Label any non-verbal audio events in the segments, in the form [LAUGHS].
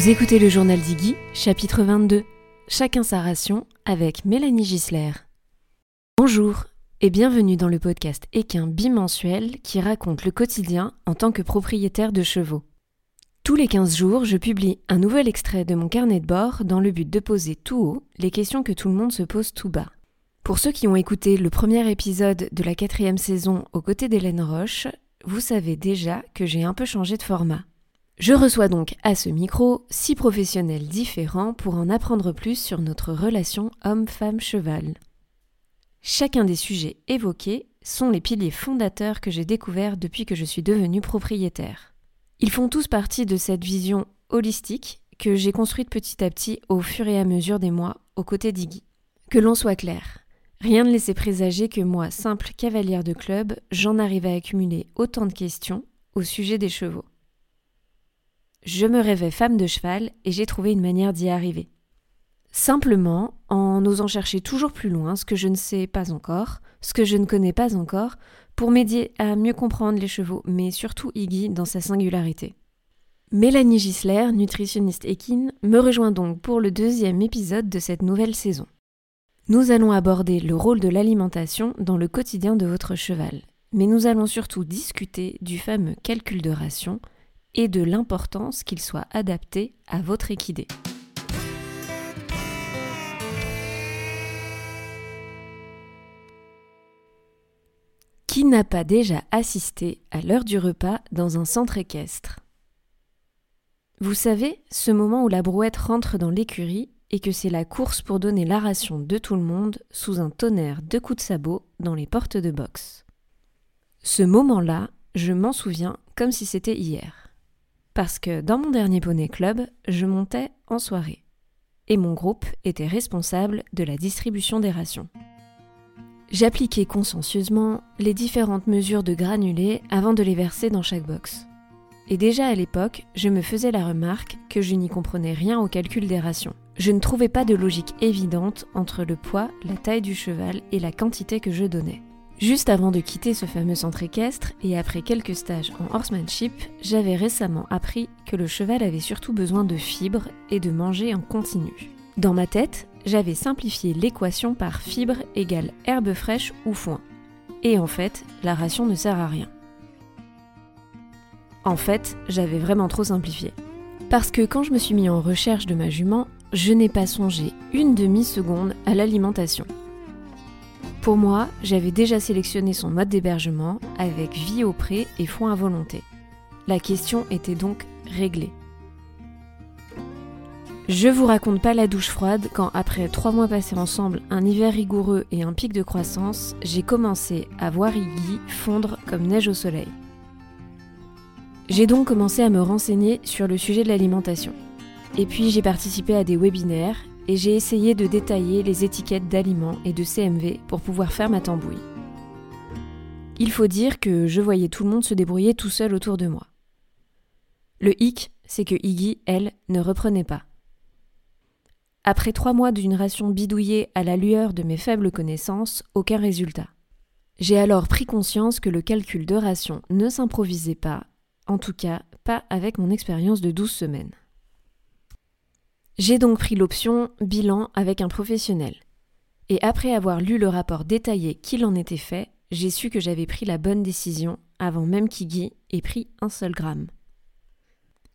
Vous écoutez le journal d'Iggy, chapitre 22. Chacun sa ration avec Mélanie Gisler. Bonjour et bienvenue dans le podcast équin bimensuel qui raconte le quotidien en tant que propriétaire de chevaux. Tous les 15 jours, je publie un nouvel extrait de mon carnet de bord dans le but de poser tout haut les questions que tout le monde se pose tout bas. Pour ceux qui ont écouté le premier épisode de la quatrième saison aux côtés d'Hélène Roche, vous savez déjà que j'ai un peu changé de format. Je reçois donc à ce micro six professionnels différents pour en apprendre plus sur notre relation homme-femme-cheval. Chacun des sujets évoqués sont les piliers fondateurs que j'ai découverts depuis que je suis devenue propriétaire. Ils font tous partie de cette vision holistique que j'ai construite petit à petit au fur et à mesure des mois aux côtés d'Iggy. Que l'on soit clair, rien ne laissait présager que moi, simple cavalière de club, j'en arrive à accumuler autant de questions au sujet des chevaux. Je me rêvais femme de cheval et j'ai trouvé une manière d'y arriver. Simplement, en osant chercher toujours plus loin ce que je ne sais pas encore, ce que je ne connais pas encore, pour m'aider à mieux comprendre les chevaux, mais surtout Iggy dans sa singularité. Mélanie Gisler, nutritionniste équine, me rejoint donc pour le deuxième épisode de cette nouvelle saison. Nous allons aborder le rôle de l'alimentation dans le quotidien de votre cheval, mais nous allons surtout discuter du fameux calcul de ration et de l'importance qu'il soit adapté à votre équidé. Qui n'a pas déjà assisté à l'heure du repas dans un centre équestre? Vous savez, ce moment où la brouette rentre dans l'écurie et que c'est la course pour donner la ration de tout le monde sous un tonnerre de coups de sabot dans les portes de boxe. Ce moment-là, je m'en souviens comme si c'était hier. Parce que dans mon dernier poney club, je montais en soirée. Et mon groupe était responsable de la distribution des rations. J'appliquais consciencieusement les différentes mesures de granulés avant de les verser dans chaque box. Et déjà à l'époque, je me faisais la remarque que je n'y comprenais rien au calcul des rations. Je ne trouvais pas de logique évidente entre le poids, la taille du cheval et la quantité que je donnais. Juste avant de quitter ce fameux centre équestre et après quelques stages en horsemanship, j'avais récemment appris que le cheval avait surtout besoin de fibres et de manger en continu. Dans ma tête, j'avais simplifié l'équation par fibre égale herbe fraîche ou foin. Et en fait, la ration ne sert à rien. En fait, j'avais vraiment trop simplifié. Parce que quand je me suis mis en recherche de ma jument, je n'ai pas songé une demi-seconde à l'alimentation. Pour moi, j'avais déjà sélectionné son mode d'hébergement avec vie au pré et foin à volonté. La question était donc réglée. Je vous raconte pas la douche froide quand, après trois mois passés ensemble, un hiver rigoureux et un pic de croissance, j'ai commencé à voir Iggy fondre comme neige au soleil. J'ai donc commencé à me renseigner sur le sujet de l'alimentation. Et puis j'ai participé à des webinaires et j'ai essayé de détailler les étiquettes d'aliments et de CMV pour pouvoir faire ma tambouille. Il faut dire que je voyais tout le monde se débrouiller tout seul autour de moi. Le hic, c'est que Iggy, elle, ne reprenait pas. Après trois mois d'une ration bidouillée à la lueur de mes faibles connaissances, aucun résultat. J'ai alors pris conscience que le calcul de ration ne s'improvisait pas, en tout cas pas avec mon expérience de 12 semaines. J'ai donc pris l'option bilan avec un professionnel. Et après avoir lu le rapport détaillé qu'il en était fait, j'ai su que j'avais pris la bonne décision avant même qu'Iggy ait pris un seul gramme.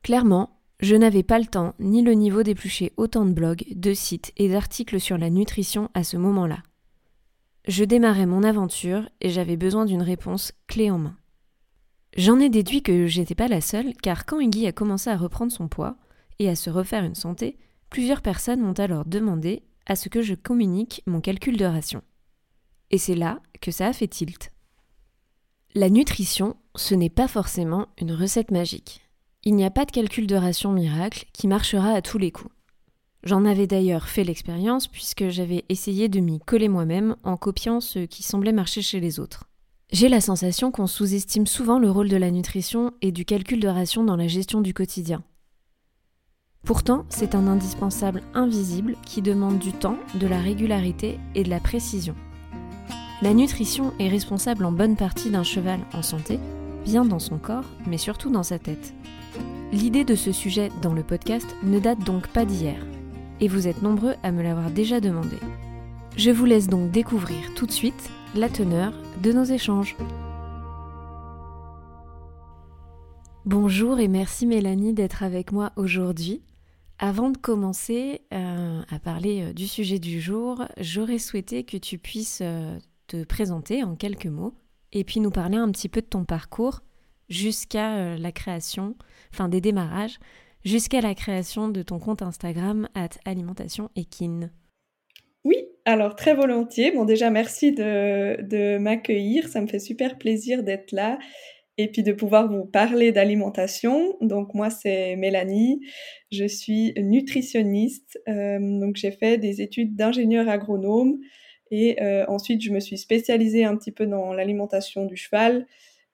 Clairement, je n'avais pas le temps ni le niveau d'éplucher autant de blogs, de sites et d'articles sur la nutrition à ce moment-là. Je démarrais mon aventure et j'avais besoin d'une réponse clé en main. J'en ai déduit que j'étais pas la seule, car quand Iggy a commencé à reprendre son poids et à se refaire une santé, plusieurs personnes m'ont alors demandé à ce que je communique mon calcul de ration. Et c'est là que ça a fait tilt. La nutrition, ce n'est pas forcément une recette magique. Il n'y a pas de calcul de ration miracle qui marchera à tous les coups. J'en avais d'ailleurs fait l'expérience puisque j'avais essayé de m'y coller moi-même en copiant ce qui semblait marcher chez les autres. J'ai la sensation qu'on sous-estime souvent le rôle de la nutrition et du calcul de ration dans la gestion du quotidien. Pourtant, c'est un indispensable invisible qui demande du temps, de la régularité et de la précision. La nutrition est responsable en bonne partie d'un cheval en santé, bien dans son corps, mais surtout dans sa tête. L'idée de ce sujet dans le podcast ne date donc pas d'hier, et vous êtes nombreux à me l'avoir déjà demandé. Je vous laisse donc découvrir tout de suite la teneur de nos échanges. Bonjour et merci Mélanie d'être avec moi aujourd'hui. Avant de commencer euh, à parler euh, du sujet du jour, j'aurais souhaité que tu puisses euh, te présenter en quelques mots et puis nous parler un petit peu de ton parcours jusqu'à la création, enfin des démarrages, jusqu'à la création de ton compte Instagram at alimentation Oui, alors très volontiers. Bon déjà merci de m'accueillir, ça me fait super plaisir d'être là et puis de pouvoir vous parler d'alimentation. Donc moi c'est Mélanie, je suis nutritionniste, euh, donc j'ai fait des études d'ingénieur agronome et euh, ensuite je me suis spécialisée un petit peu dans l'alimentation du cheval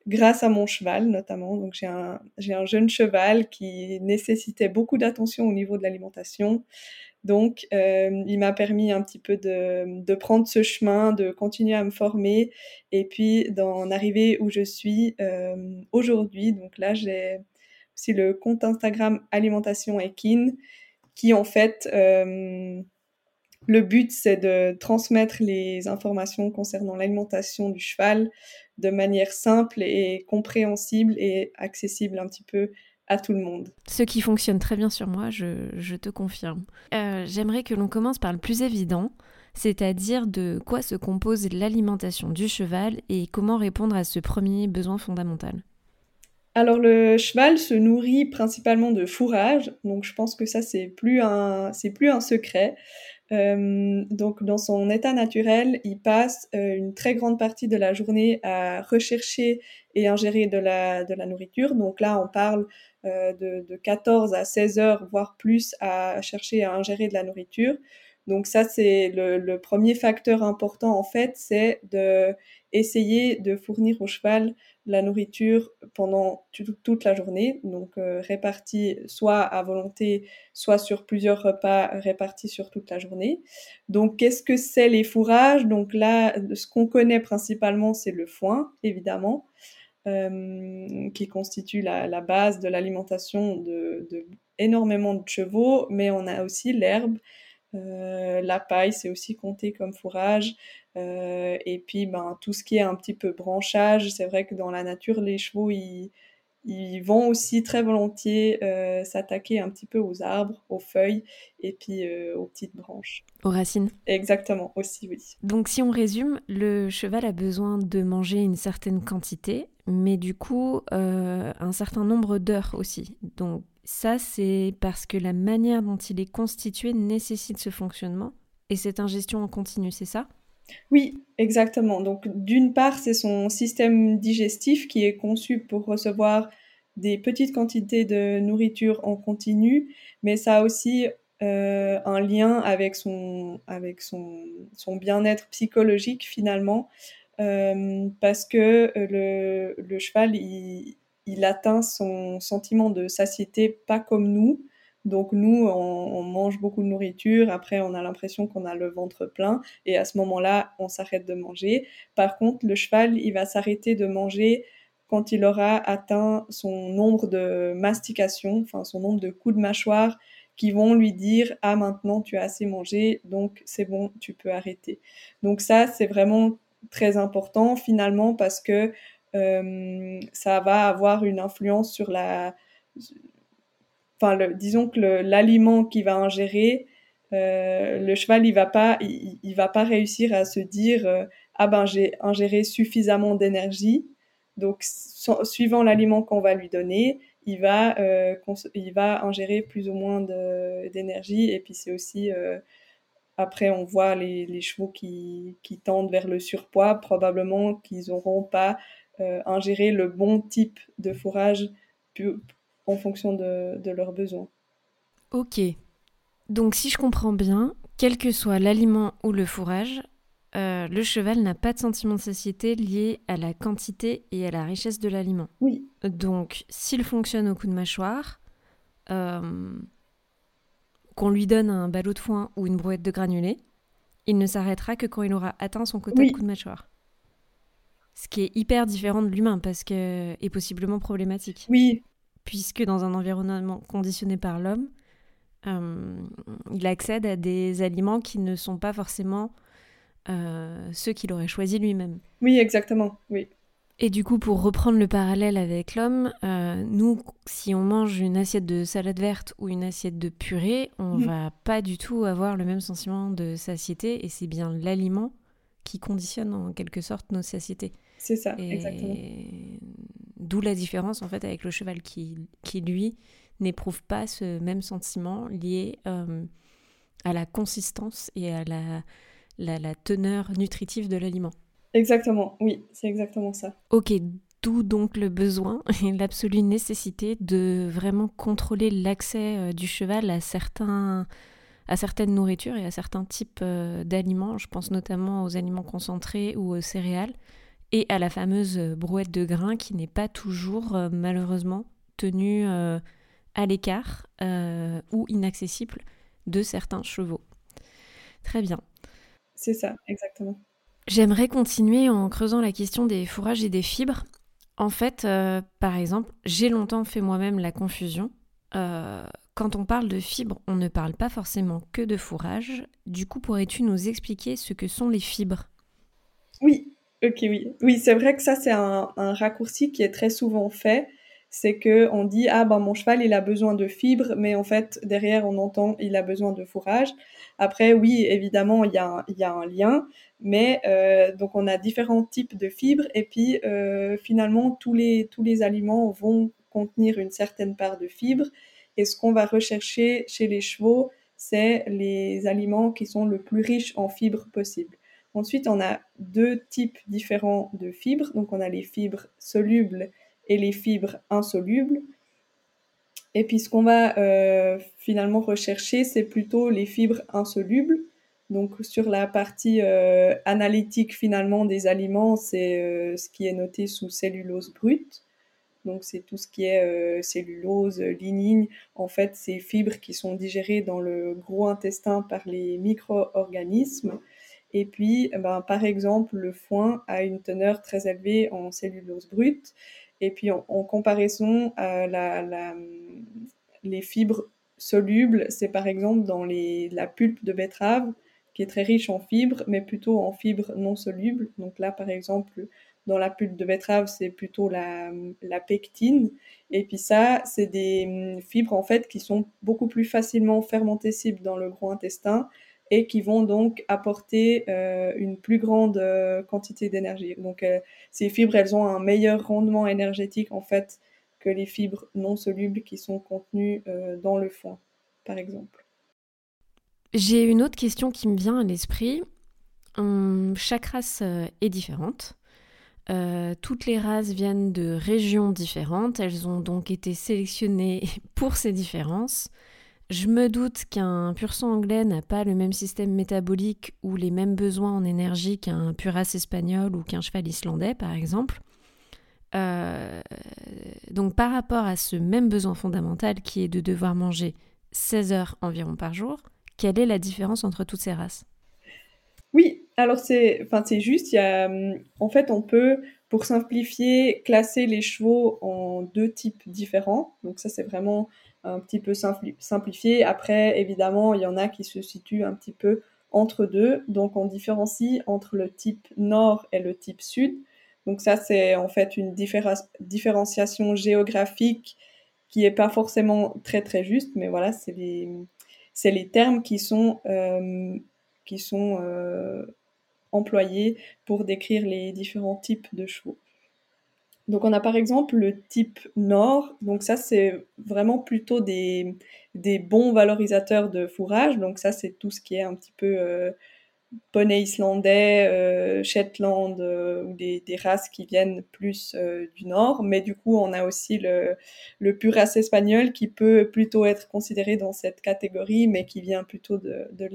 grâce à mon cheval notamment. Donc j'ai un, j'ai un jeune cheval qui nécessitait beaucoup d'attention au niveau de l'alimentation. Donc, euh, il m'a permis un petit peu de, prendre ce chemin, de continuer à me former et puis d'en arriver où je suis euh, aujourd'hui. Donc là, j'ai aussi le compte Instagram Alimentation Equine qui en fait, euh, le but c'est de transmettre les informations concernant l'alimentation du cheval de manière simple et compréhensible et accessible un petit peu à tout le monde. Ce qui fonctionne très bien sur moi, je, te confirme. Euh, j'aimerais que l'on commence par le plus évident, c'est-à-dire de quoi se compose l'alimentation du cheval et comment répondre à ce premier besoin fondamental. Alors le cheval se nourrit principalement de fourrage, donc je pense que ça c'est plus un c'est plus un secret. Euh, donc dans son état naturel, il passe euh, une très grande partie de la journée à rechercher et ingérer de la de la nourriture. Donc là on parle de, de 14 à 16 heures voire plus à chercher à ingérer de la nourriture. Donc ça c'est le, le premier facteur important en fait, c'est de essayer de fournir au cheval la nourriture pendant toute la journée, donc euh, répartie soit à volonté, soit sur plusieurs repas répartis sur toute la journée. Donc qu'est-ce que c'est les fourrages? Donc là, ce qu'on connaît principalement, c'est le foin, évidemment, euh, qui constitue la, base de l'alimentation de, de, énormément de chevaux, mais on a aussi l'herbe. Euh, la paille, c'est aussi compté comme fourrage. Euh, et puis, ben, tout ce qui est un petit peu branchage, c'est vrai que dans la nature, les chevaux, ils, ils vont aussi très volontiers euh, s'attaquer un petit peu aux arbres, aux feuilles et puis euh, aux petites branches. Aux racines Exactement, aussi, oui. Donc si on résume, le cheval a besoin de manger une certaine quantité, mais du coup, euh, un certain nombre d'heures aussi. Donc ça, c'est parce que la manière dont il est constitué nécessite ce fonctionnement et cette ingestion en continu, c'est ça? Oui, exactement. Donc, d'une part, c'est son système digestif qui est conçu pour recevoir des petites quantités de nourriture en continu, mais ça a aussi euh, un lien avec son, avec son, son bien-être psychologique finalement, euh, parce que le, le cheval, il atteint son sentiment de satiété pas comme nous. Donc nous, on, mange beaucoup de nourriture, après on a l'impression qu'on a le ventre plein, et à ce moment-là, on s'arrête de manger. Par contre, le cheval, il va s'arrêter de manger quand il aura atteint son nombre de mastications, enfin son nombre de coups de mâchoire qui vont lui dire ah maintenant tu as assez mangé donc c'est bon tu peux arrêter. Donc ça c'est vraiment très important finalement parce que euh, ça va avoir une influence sur la disons que l'aliment qu'il va ingérer, euh, le cheval, il va pas, il, va pas réussir à se dire euh, ah ben j'ai ingéré suffisamment d'énergie. Donc, suivant l'aliment qu'on va lui donner, il va, euh, il va ingérer plus ou moins d'énergie. Et puis c'est aussi après, on voit les, chevaux qui, qui, tendent vers le surpoids, probablement qu'ils n'auront pas ingéré le bon type de fourrage en fonction de, leurs besoins. Ok. Donc si je comprends bien, quel que soit l'aliment ou le fourrage, euh, le cheval n'a pas de sentiment de satiété lié à la quantité et à la richesse de l'aliment. Oui. Donc s'il fonctionne au coup de mâchoire, euh, qu'on lui donne un ballot de foin ou une brouette de granulés, il ne s'arrêtera que quand il aura atteint son quota de coup de mâchoire. Ce qui est hyper différent de l'humain parce que est possiblement problématique. Oui, puisque dans un environnement conditionné par l'homme, euh, il accède à des aliments qui ne sont pas forcément euh, ceux qu'il aurait choisi lui-même. Oui, exactement, oui. Et du coup, pour reprendre le parallèle avec l'homme, euh, nous, si on mange une assiette de salade verte ou une assiette de purée, on ne mhm. va pas du tout avoir le même sentiment de satiété, et c'est bien l'aliment qui conditionne en quelque sorte nos satiétés. C'est ça, exactement. D'où la différence en fait avec le cheval qui, qui lui, n'éprouve pas ce même sentiment lié euh, à la consistance et à la, la, teneur nutritive de l'aliment. Exactement, oui, c'est exactement ça. Ok, d'où donc le besoin et l'absolue nécessité de vraiment contrôler l'accès euh, du cheval à certains à certaines nourritures et à certains types euh, d'aliments. Je pense notamment aux aliments concentrés ou aux céréales et à la fameuse brouette de grains qui n'est pas toujours malheureusement tenue à l'écart euh, ou inaccessible de certains chevaux. Très bien. C'est ça, exactement. J'aimerais continuer en creusant la question des fourrages et des fibres. En fait, euh, par exemple, j'ai longtemps fait moi-même la confusion. Euh, quand on parle de fibres, on ne parle pas forcément que de fourrage. Du coup, pourrais-tu nous expliquer ce que sont les fibres? Oui, ok, oui. Oui, c'est vrai que ça, c'est un, un, raccourci qui est très souvent fait c'est que on dit ah ben mon cheval il a besoin de fibres, mais en fait derrière on entend il a besoin de fourrage. Après oui évidemment il y a un, il y a un lien, mais euh, donc on a différents types de fibres et puis euh, finalement tous les tous les aliments vont contenir une certaine part de fibres et ce qu'on va rechercher chez les chevaux c'est les aliments qui sont le plus riches en fibres possible. Ensuite, on a deux types différents de fibres. Donc, on a les fibres solubles et les fibres insolubles. Et puis ce qu'on va euh, finalement rechercher, c'est plutôt les fibres insolubles. Donc sur la partie euh, analytique finalement des aliments, c'est euh, ce qui est noté sous cellulose brute. Donc c'est tout ce qui est cellulose, lignine. En fait, ces fibres qui sont digérées dans le gros intestin par les micro-organismes. Et puis, ben, par exemple, le foin a une teneur très élevée en cellulose brute. Et puis en, comparaison, à les fibres solubles, c'est par exemple dans les, la pulpe de betterave, qui est très riche en fibres, mais plutôt en fibres non solubles. Donc là, par exemple, dans la pulpe de betterave, c'est plutôt la, la, pectine. Et puis ça, c'est des fibres en fait qui sont beaucoup plus facilement fermentescibles dans le gros intestin et qui vont donc apporter euh, une plus grande euh, quantité d'énergie. Donc euh, ces fibres, elles ont un meilleur rendement énergétique en fait que les fibres non solubles qui sont contenues dans le foin, par exemple. J'ai une autre question qui me vient à l'esprit. Hum, chaque race est différente. toutes les races viennent de régions différentes. Elles ont donc été sélectionnées [LAUGHS] pour ces différences. Je me doute qu'un pur sang anglais n'a pas le même système métabolique ou les mêmes besoins en énergie qu'un pur race espagnol ou qu'un cheval islandais, par exemple. Euh, donc par rapport à ce même besoin fondamental qui est de devoir manger 16 heures environ par jour, quelle est la différence entre toutes ces races? Oui, alors c'est juste, en fait on peut, pour simplifier, classer les chevaux en deux types différents. Donc ça c'est vraiment un petit peu simplifié. Après, évidemment, il y en a qui se situent un petit peu entre deux. Donc, on différencie entre le type nord et le type sud. Donc, ça, c'est en fait une différenciation géographique qui n'est pas forcément très, très juste. Mais voilà, c'est les, termes qui sont, euh, euh, employés pour décrire les différents types de chevaux. Donc on a par exemple le type Nord, donc ça c'est vraiment plutôt des, bons valorisateurs de fourrage, donc ça c'est tout ce qui est un petit peu euh, poney islandais, euh, Shetland euh, ou des, races qui viennent plus du Nord, mais du coup on a aussi le, le pur race espagnol qui peut plutôt être considéré dans cette catégorie, mais qui vient plutôt de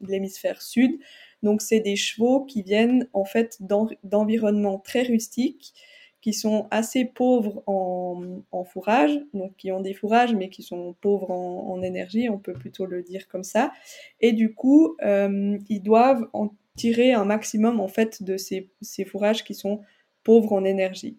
l'hémisphère sud. Donc c'est des chevaux qui viennent en fait d'environnements très rustiques, qui sont assez pauvres en, fourrage, donc qui ont des fourrages mais qui sont pauvres en, énergie, on peut plutôt le dire comme ça. Et du coup, euh, ils doivent en tirer un maximum en fait de ces, ces fourrages qui sont pauvres en énergie.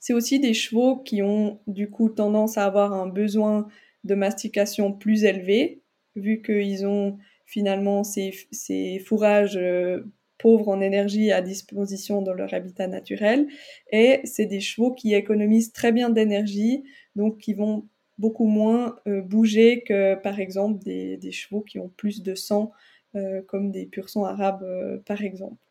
C'est aussi des chevaux qui ont du coup tendance à avoir un besoin de mastication plus élevé, vu qu'ils ont finalement ces, ces fourrages euh, pauvres en énergie à disposition dans leur habitat naturel. Et c'est des chevaux qui économisent très bien d'énergie, donc qui vont beaucoup moins euh, bouger que par exemple des, chevaux qui ont plus de sang, euh, comme des pur sang arabes par exemple.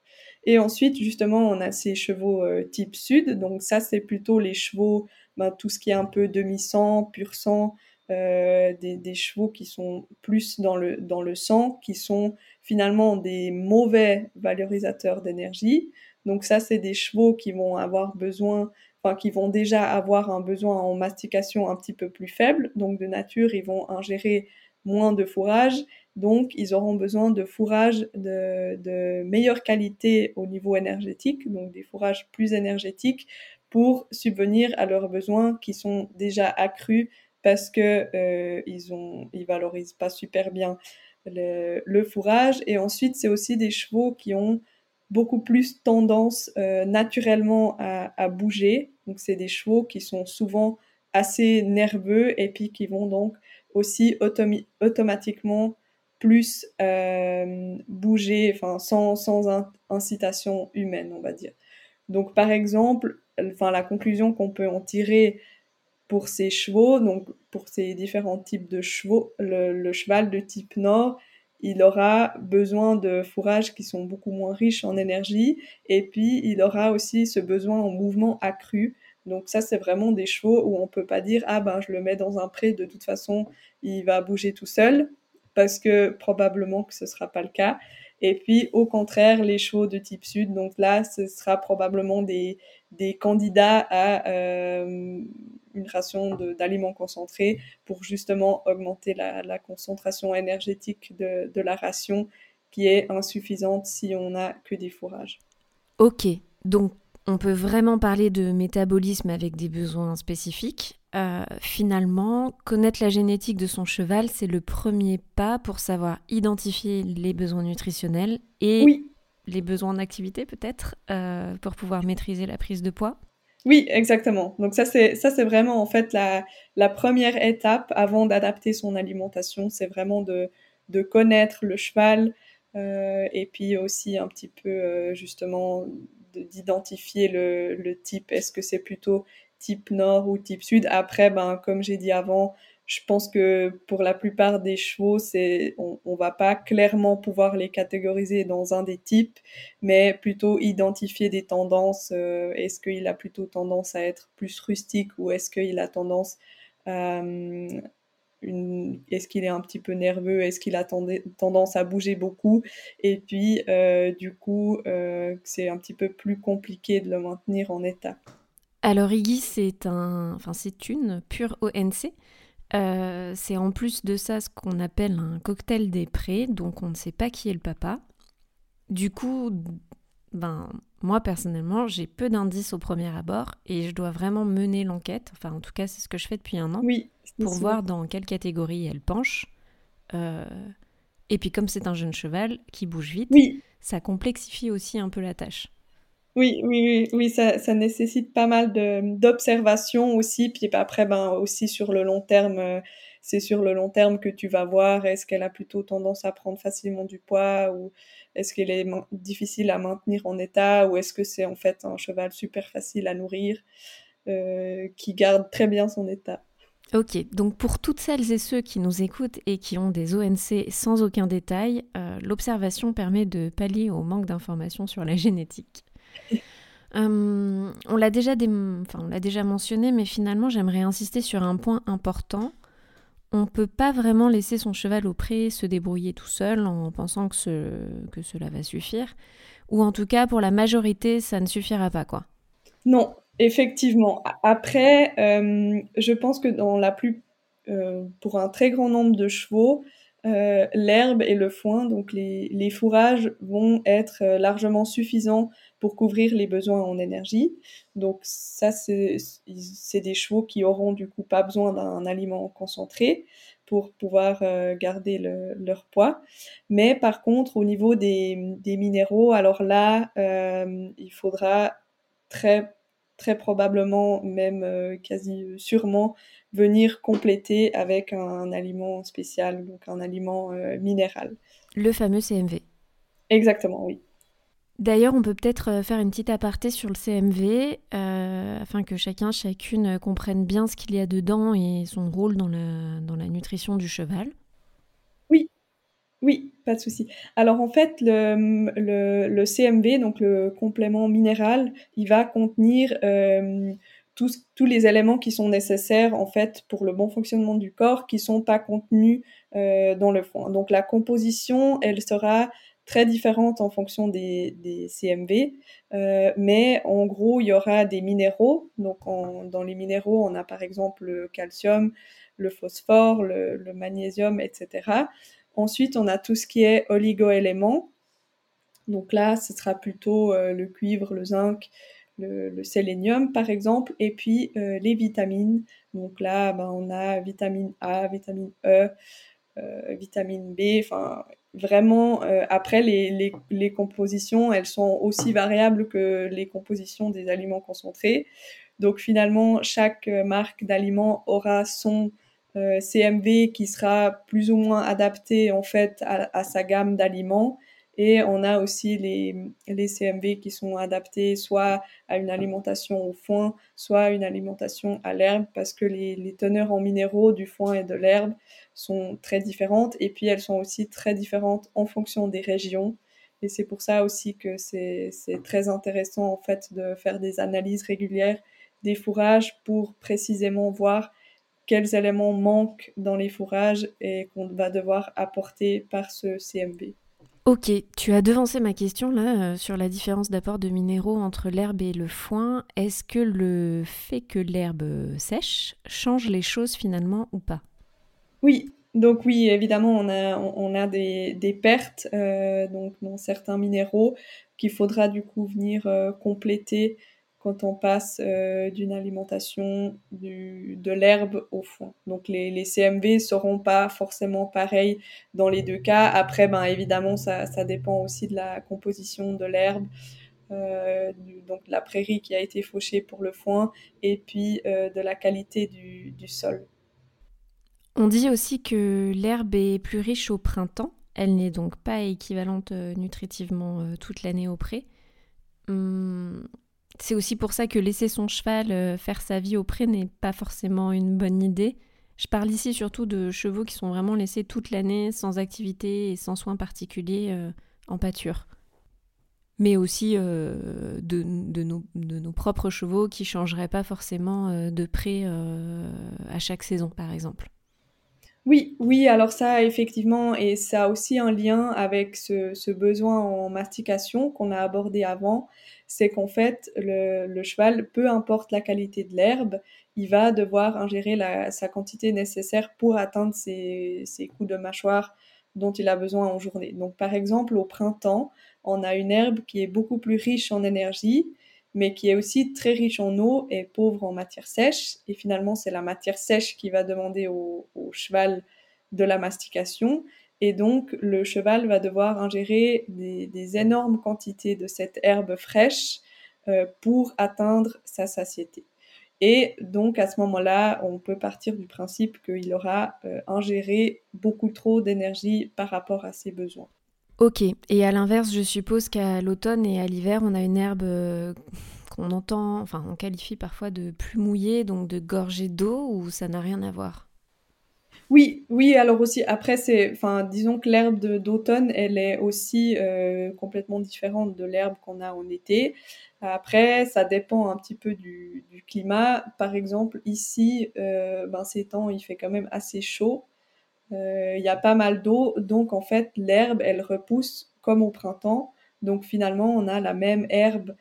Et ensuite, justement, on a ces chevaux type sud. Donc ça, c'est plutôt les chevaux, ben, tout ce qui est un peu demi-sang, pur sang, euh, des, chevaux qui sont plus dans le, dans le sang, qui sont finalement des mauvais valorisateurs d'énergie. Donc ça, c'est des chevaux qui vont avoir besoin, enfin qui vont déjà avoir un besoin en mastication un petit peu plus faible. Donc de nature, ils vont ingérer moins de fourrage. Donc ils auront besoin de fourrage de, de meilleure qualité au niveau énergétique, donc des fourrages plus énergétiques pour subvenir à leurs besoins qui sont déjà accrus parce que euh, ils ont ils valorisent pas super bien le, fourrage. Et ensuite c'est aussi des chevaux qui ont beaucoup plus tendance euh, naturellement à, à, bouger. Donc c'est des chevaux qui sont souvent assez nerveux et puis qui vont donc aussi automatiquement plus euh, bouger enfin sans, sans incitation humaine on va dire. Donc par exemple enfin la conclusion qu'on peut en tirer pour ces chevaux, donc pour ces différents types de chevaux, le, cheval de type nord, il aura besoin de fourrages qui sont beaucoup moins riches en énergie et puis il aura aussi ce besoin en mouvement accru. Donc ça, c'est vraiment des chevaux où on peut pas dire ah ben je le mets dans un pré, de toute façon il va bouger tout seul parce que probablement que ce sera pas le cas. Et puis, au contraire, les chevaux de type sud, donc là, ce sera probablement des, des candidats à euh, une ration d'aliments concentrés pour justement augmenter la, la concentration énergétique de, de, la ration qui est insuffisante si on n'a que des fourrages. Ok, donc on peut vraiment parler de métabolisme avec des besoins spécifiques. Euh, finalement, connaître la génétique de son cheval, c'est le premier pas pour savoir identifier les besoins nutritionnels et oui. les besoins d'activité peut-être, euh, pour pouvoir maîtriser la prise de poids. Oui, exactement. Donc ça c'est ça c'est vraiment en fait la, la première étape avant d'adapter son alimentation, c'est vraiment de, de connaître le cheval euh, et puis aussi un petit peu euh, justement d'identifier le, le type. Est-ce que c'est plutôt type nord ou type sud Après, ben comme j'ai dit avant, je pense que pour la plupart des chevaux, c'est on, on va pas clairement pouvoir les catégoriser dans un des types, mais plutôt identifier des tendances. Euh, est-ce qu'il a plutôt tendance à être plus rustique ou est-ce qu'il a tendance euh, une... est-ce qu'il est un petit peu nerveux, est-ce qu'il a tendance à bouger beaucoup, et puis euh, du coup euh, c'est un petit peu plus compliqué de le maintenir en état. Alors Iggy, c'est un, enfin c'est une pure ONC. Euh, c'est en plus de ça ce qu'on appelle un cocktail des prés, donc on ne sait pas qui est le papa. Du coup, ben, moi personnellement, j'ai peu d'indices au premier abord et je dois vraiment mener l'enquête. Enfin, en tout cas, c'est ce que je fais depuis un an. Oui. Pour voir dans quelle catégorie elle penche. Euh, et puis, comme c'est un jeune cheval qui bouge vite, oui. ça complexifie aussi un peu la tâche. Oui, oui, oui, ça, nécessite pas mal d'observation aussi. Puis après, ben, aussi sur le long terme, euh, c'est sur le long terme que tu vas voir est-ce qu'elle a plutôt tendance à prendre facilement du poids ou est-ce qu'elle est difficile à maintenir en état ou est-ce que c'est en fait un cheval super facile à nourrir euh, qui garde très bien son état. Ok, donc pour toutes celles et ceux qui nous écoutent et qui ont des ONC sans aucun détail, euh, l'observation permet de pallier au manque d'informations sur la [LAUGHS] génétique. Euh, on l'a déjà, enfin, déjà mentionné, mais finalement j'aimerais insister sur un point important. On ne peut pas vraiment laisser son cheval au pré se débrouiller tout seul en pensant que, que cela va suffire. Ou en tout cas, pour la majorité, ça ne suffira pas, quoi. Non, effectivement. Après, euh, je pense que dans la plus, euh, pour un très grand nombre de chevaux, l'herbe et le foin, donc les, les fourrages, vont être largement suffisants pour couvrir les besoins en énergie. Donc ça, c'est des chevaux qui auront du coup pas besoin d'un aliment concentré pour pouvoir euh, garder le, leur poids. Mais par contre, au niveau des, des minéraux, alors là, euh, il faudra très très probablement, même quasi sûrement, venir compléter avec un, aliment spécial, donc un aliment minéral. Le fameux CMV. Exactement, oui. D'ailleurs, on peut peut-être euh, faire une petite aparté sur le CMV euh, afin que chacun, chacune comprenne bien ce qu'il y a dedans et son rôle dans la, nutrition du cheval. Oui, oui, pas de souci. Alors en fait, le, CMV, donc le complément minéral, il va contenir euh, tous, tous, les éléments qui sont nécessaires en fait pour le bon fonctionnement du corps qui sont pas contenus dans le foin. Donc la composition, elle sera très différentes en fonction des, CMV, euh, mais en gros, il y aura des minéraux. Donc, dans les minéraux, on a par exemple le calcium, le phosphore, le, magnésium, etc. Ensuite, on a tout ce qui est oligoéléments. Donc là, ce sera plutôt euh, le cuivre, le zinc, le, sélénium, par exemple, et puis euh, les vitamines. Donc là, ben, on a vitamine A, vitamine E, vitamine B, enfin vraiment, euh, après, les, les, compositions, elles sont aussi variables que les compositions des aliments concentrés. Donc finalement, chaque marque d'aliments aura son euh, CMV qui sera plus ou moins adapté en fait à sa gamme d'aliments. Et on a aussi les, CMV qui sont adaptés soit à une alimentation au foin, soit à une alimentation à l'herbe, parce que les, teneurs en minéraux du foin et de l'herbe sont très différentes et puis elles sont aussi très différentes en fonction des régions. Et c'est pour ça aussi que c'est très intéressant de faire des analyses régulières des fourrages pour précisément voir quels éléments manquent dans les fourrages et qu'on va devoir apporter par ce CMV. Ok, tu as devancé ma question là euh, sur la différence d'apport de minéraux entre l'herbe et le foin. Est-ce que le fait que l'herbe sèche change les choses finalement ou pas? Oui, donc oui, évidemment, on a, des, pertes euh, dans certains minéraux qu'il faudra du coup venir euh, compléter quand on passe euh, d'une alimentation de l'herbe au foin. Donc les, les CMV seront pas forcément pareils dans les deux cas. Après, ben évidemment, ça, dépend aussi de la composition de l'herbe. Euh, donc la prairie qui a été fauchée pour le foin et puis euh, de la qualité du, du sol. On dit aussi que l'herbe est plus riche au printemps. Elle n'est donc pas équivalente nutritivement toute l'année au pré. Hum, c'est aussi pour ça que laisser son cheval euh, faire sa vie au pré n'est pas forcément une bonne idée. Je parle ici surtout de chevaux qui sont vraiment laissés toute l'année sans activité et sans soins particuliers en pâture. Mais aussi de, nos, de, nos, propres chevaux qui changeraient pas forcément de pré à chaque saison, par exemple. Oui, oui, alors ça, effectivement, et ça a aussi un lien avec ce, besoin en mastication qu'on a abordé avant, c'est qu'en fait, le, cheval, peu importe la qualité de l'herbe, il va devoir ingérer sa quantité nécessaire pour atteindre ses, ses coups de mâchoire dont il a besoin en journée. Donc, par exemple, au printemps, on a une herbe qui est beaucoup plus riche en énergie, mais qui est aussi très riche en eau et pauvre en matière sèche. Et finalement, c'est la matière sèche qui va demander au, cheval de la mastication. Et donc, le cheval va devoir ingérer des, énormes quantités de cette herbe fraîche euh, pour atteindre sa satiété. Et donc, à ce moment-là, on peut partir du principe qu'il aura euh, ingéré beaucoup trop d'énergie par rapport à ses besoins. Ok, et à l'inverse, je suppose qu'à l'automne et à l'hiver, on a une herbe euh, qu'on entend, enfin on qualifie parfois de plus mouillée, donc de gorgée d'eau, ou ça n'a rien à voir? Oui, oui, alors aussi, après, c'est, enfin, disons que l'herbe d'automne, elle est aussi euh, complètement différente de l'herbe qu'on a en été. Après, ça dépend un petit peu du, climat. Par exemple, ici, euh, ben, ces temps, il fait quand même assez chaud. Euh, il y a pas mal d'eau, donc en fait l'herbe elle repousse comme au printemps. Donc finalement on a la même herbe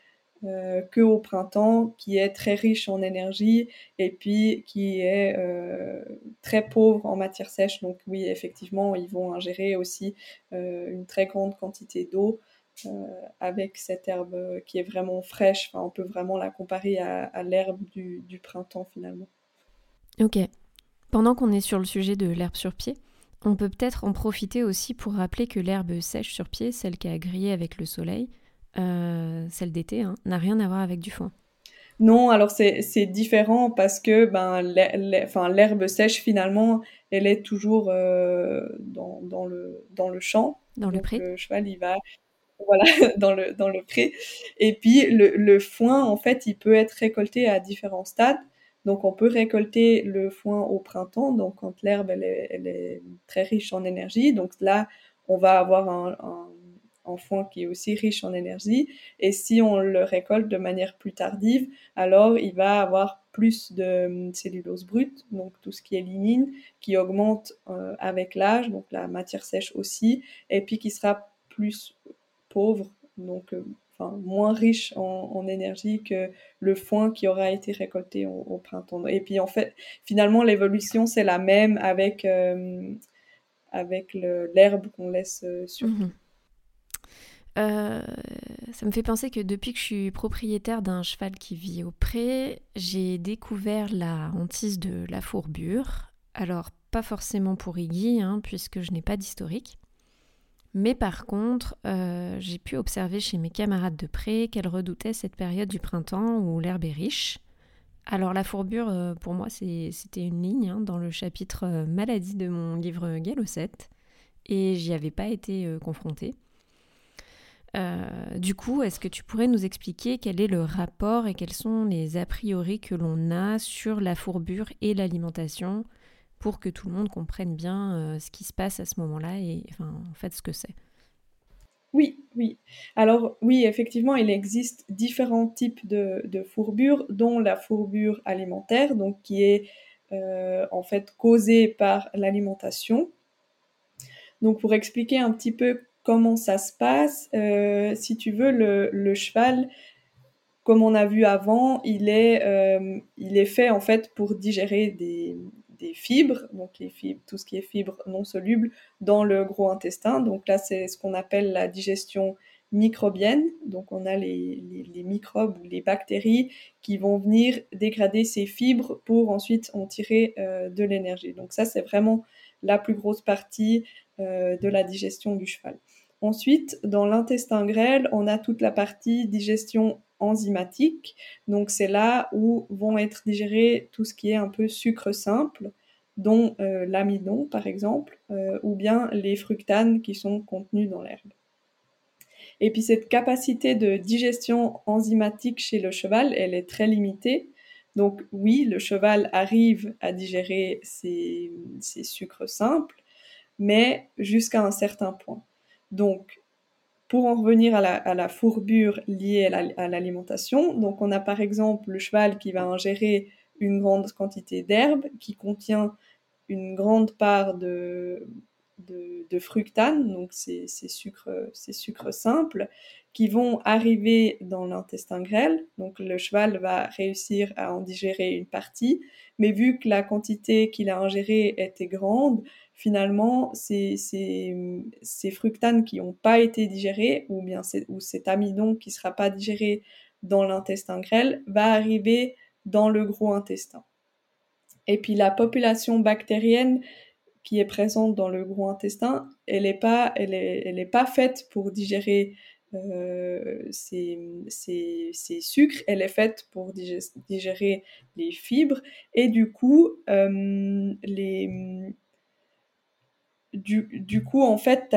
euh, que au printemps qui est très riche en énergie et puis qui est euh, très pauvre en matière sèche. Donc oui effectivement ils vont ingérer aussi euh, une très grande quantité d'eau. Avec cette herbe qui est vraiment fraîche, enfin, on peut vraiment la comparer à, à l'herbe du, du printemps finalement. Ok, pendant qu'on est sur le sujet de l'herbe sur pied, on peut peut-être en profiter aussi pour rappeler que l'herbe sèche sur pied, celle qui a grillé avec le soleil, euh, celle d'été, hein, n'a rien à voir avec du foin. Non, alors c'est différent parce que ben, l'herbe sèche, finalement, elle est toujours euh, dans, dans, le, dans le champ. Dans le pré. Le cheval, il va [LAUGHS] voilà, dans, le, dans le pré. Et puis, le, le foin, en fait, il peut être récolté à différents stades. Donc, on peut récolter le foin au printemps, donc quand l'herbe, est, très riche en énergie. Donc là, on va avoir un, foin qui est aussi riche en énergie. Et si on le récolte de manière plus tardive, alors il va avoir plus de hum, cellulose brute, donc tout ce qui est lignine, qui augmente euh, avec l'âge, donc la matière sèche aussi, et puis qui sera plus pauvre, donc euh, enfin, moins riche en, énergie que le foin qui aura été récolté au, printemps. Et puis en fait, finalement, l'évolution, c'est la même avec, euh, avec l'herbe qu'on laisse sur. Mhm. Euh, ça me fait penser que depuis que je suis propriétaire d'un cheval qui vit au pré, j'ai découvert la hantise de la fourbure. Alors, pas forcément pour Iggy, hein, puisque je n'ai pas d'historique. Mais par contre, euh, j'ai pu observer chez mes camarades de pré qu'elles redoutaient cette période du printemps où l'herbe est riche. Alors la fourbure, euh, pour moi, c'était une ligne hein, dans le chapitre maladie de mon livre Galocette, et j'y avais pas été confrontée. Euh, du coup, est-ce que tu pourrais nous expliquer quel est le rapport et quels sont les a priori que l'on a sur la fourbure et l'alimentation pour que tout le monde comprenne bien euh, ce qui se passe à ce moment-là et enfin, en fait ce que c'est Oui, oui. Alors oui, effectivement, il existe différents types de, de fourbure, dont la fourbure alimentaire, donc qui est euh, en fait causée par l'alimentation. Donc pour expliquer un petit peu comment ça se passe. Euh, si tu veux, le, cheval, comme on a vu avant, il est, il est fait en fait pour digérer des, fibres, donc les fibres, tout ce qui est fibres non solubles dans le gros intestin. Donc là, c'est ce qu'on appelle la digestion microbienne. Donc on a les, microbes ou les bactéries qui vont venir dégrader ces fibres pour ensuite en tirer euh, de l'énergie. Donc ça, c'est vraiment la plus grosse partie de la digestion du cheval. Ensuite, dans l'intestin grêle, on a toute la partie digestion enzymatique. Donc c'est là où vont être digérés tout ce qui est un peu sucre simple, dont euh, l'amidon par exemple, euh, ou bien les fructanes qui sont contenus dans l'herbe. Et puis cette capacité de digestion enzymatique chez le cheval, elle est très limitée. Donc oui, le cheval arrive à digérer ses, sucres simples, mais jusqu'à un certain point. Donc, pour en revenir à la, fourbure liée à l'alimentation, donc on a par exemple le cheval qui va ingérer une grande quantité d'herbe qui contient une grande part de, de, fructane, donc ces, sucres, ces sucres simples, qui vont arriver dans l'intestin grêle. Donc le cheval va réussir à en digérer une partie, mais vu que la quantité qu'il a ingérée était grande, finalement, ces, ces, fructanes qui n'ont pas été digérés, ou bien ou cet amidon qui ne sera pas digéré dans l'intestin grêle, va arriver dans le gros intestin. Et puis la population bactérienne qui est présente dans le gros intestin, elle n'est pas, elle est, elle est pas faite pour digérer euh, ces, ces, ces, sucres, elle est faite pour digérer les fibres et du coup, euh, les, du, coup, en fait,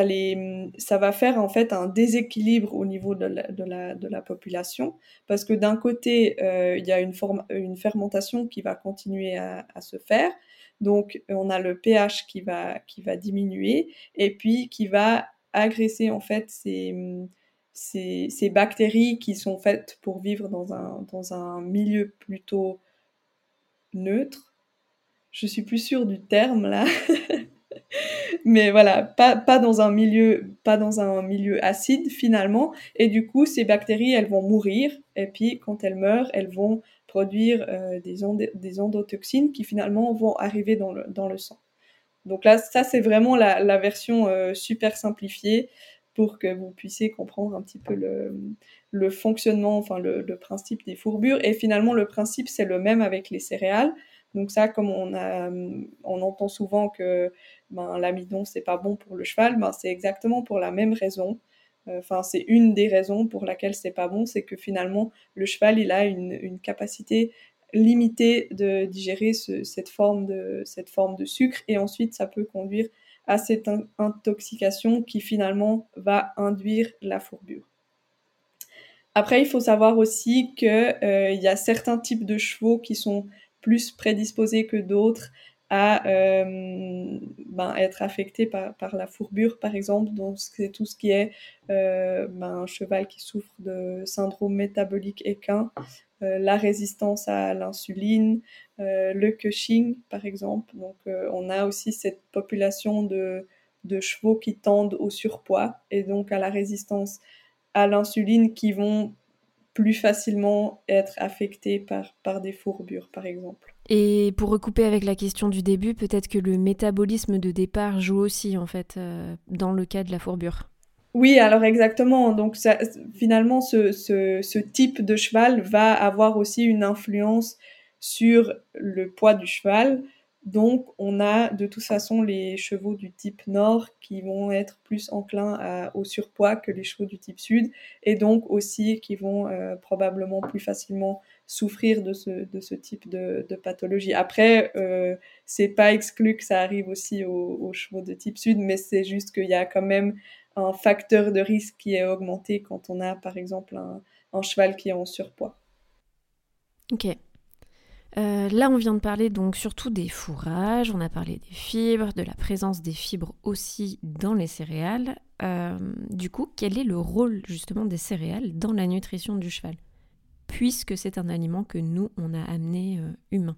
ça va faire en fait un déséquilibre au niveau de la, population, parce que d'un côté, euh, il y a une, fermentation qui va continuer à, se faire, donc on a le pH qui va, diminuer, et puis qui va agresser en fait ces bactéries qui sont faites pour vivre dans un, dans un milieu plutôt neutre. Je suis plus sûre du terme là. [LAUGHS] mais voilà, pas, pas, dans un milieu, pas dans un milieu acide finalement. Et du coup, ces bactéries, elles vont mourir. Et puis, quand elles meurent, elles vont produire euh, des, des, endotoxines qui finalement vont arriver dans le, dans le sang. Donc là, ça, c'est vraiment la, la version euh, super simplifiée pour que vous puissiez comprendre un petit peu le, le fonctionnement, enfin le, le, principe des fourbures. Et finalement, le principe, c'est le même avec les céréales. Donc ça, comme on, a, on entend souvent que ben, l'amidon, c'est pas bon pour le cheval, ben, c'est exactement pour la même raison. Enfin, c'est une des raisons pour laquelle c'est pas bon, c'est que finalement le cheval il a une, capacité limitée de digérer cette forme de cette forme de sucre et ensuite ça peut conduire à cette intoxication qui finalement va induire la fourbure. Après, il faut savoir aussi qu'il euh, y a certains types de chevaux qui sont plus prédisposés que d'autres à euh, ben, être affectés par, la fourbure, par exemple. Donc, c'est tout ce qui est euh, ben, un cheval qui souffre de syndrome métabolique équin, la résistance à l'insuline, le Cushing, par exemple. Donc, on a aussi cette population de chevaux qui tendent au surpoids et donc à la résistance à l'insuline qui vont plus facilement être affectés par, par des fourbures, par exemple. Et pour recouper avec la question du début, peut-être que le métabolisme de départ joue aussi, en fait, euh, dans le cas de la fourbure. Oui, alors exactement. Donc ça, finalement, ce, ce, ce, type de cheval va avoir aussi une influence sur le poids du cheval. Donc, on a de toute façon les chevaux du type nord qui vont être plus enclins au surpoids que les chevaux du type sud, et donc aussi qui vont euh, probablement plus facilement souffrir de ce, de ce type de, de pathologie. Après, euh, c'est pas exclu que ça arrive aussi aux, chevaux de type sud, mais c'est juste qu'il y a quand même un facteur de risque qui est augmenté quand on a, par exemple, un, un cheval qui est en surpoids. Ok. Euh, là, on vient de parler donc surtout des fourrages, on a parlé des fibres, de la présence des fibres aussi dans les céréales. Euh, du coup, quel est le rôle justement des céréales dans la nutrition du cheval? Puisque c'est un aliment que nous, on a amené euh, humain.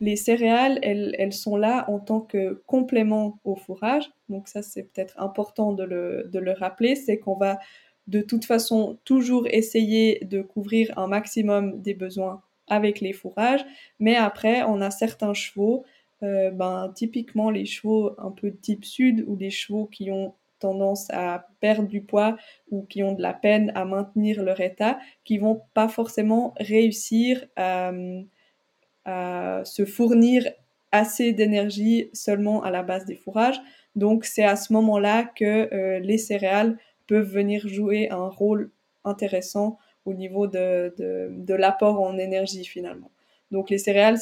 Les céréales, elles, elles, sont là en tant que complément au fourrage. Donc ça, c'est peut-être important de le, de le rappeler, c'est qu'on va de toute façon toujours essayer de couvrir un maximum des besoins avec les fourrages. Mais après, on a certains chevaux, euh, ben, typiquement les chevaux un peu type sud ou des chevaux qui ont tendance à perdre du poids ou qui ont de la peine à maintenir leur état, qui vont pas forcément réussir à, se fournir assez d'énergie seulement à la base des fourrages. Donc c'est à ce moment-là que euh, les céréales peuvent venir jouer un rôle intéressant au niveau de, de, l'apport en énergie finalement. Donc les céréales,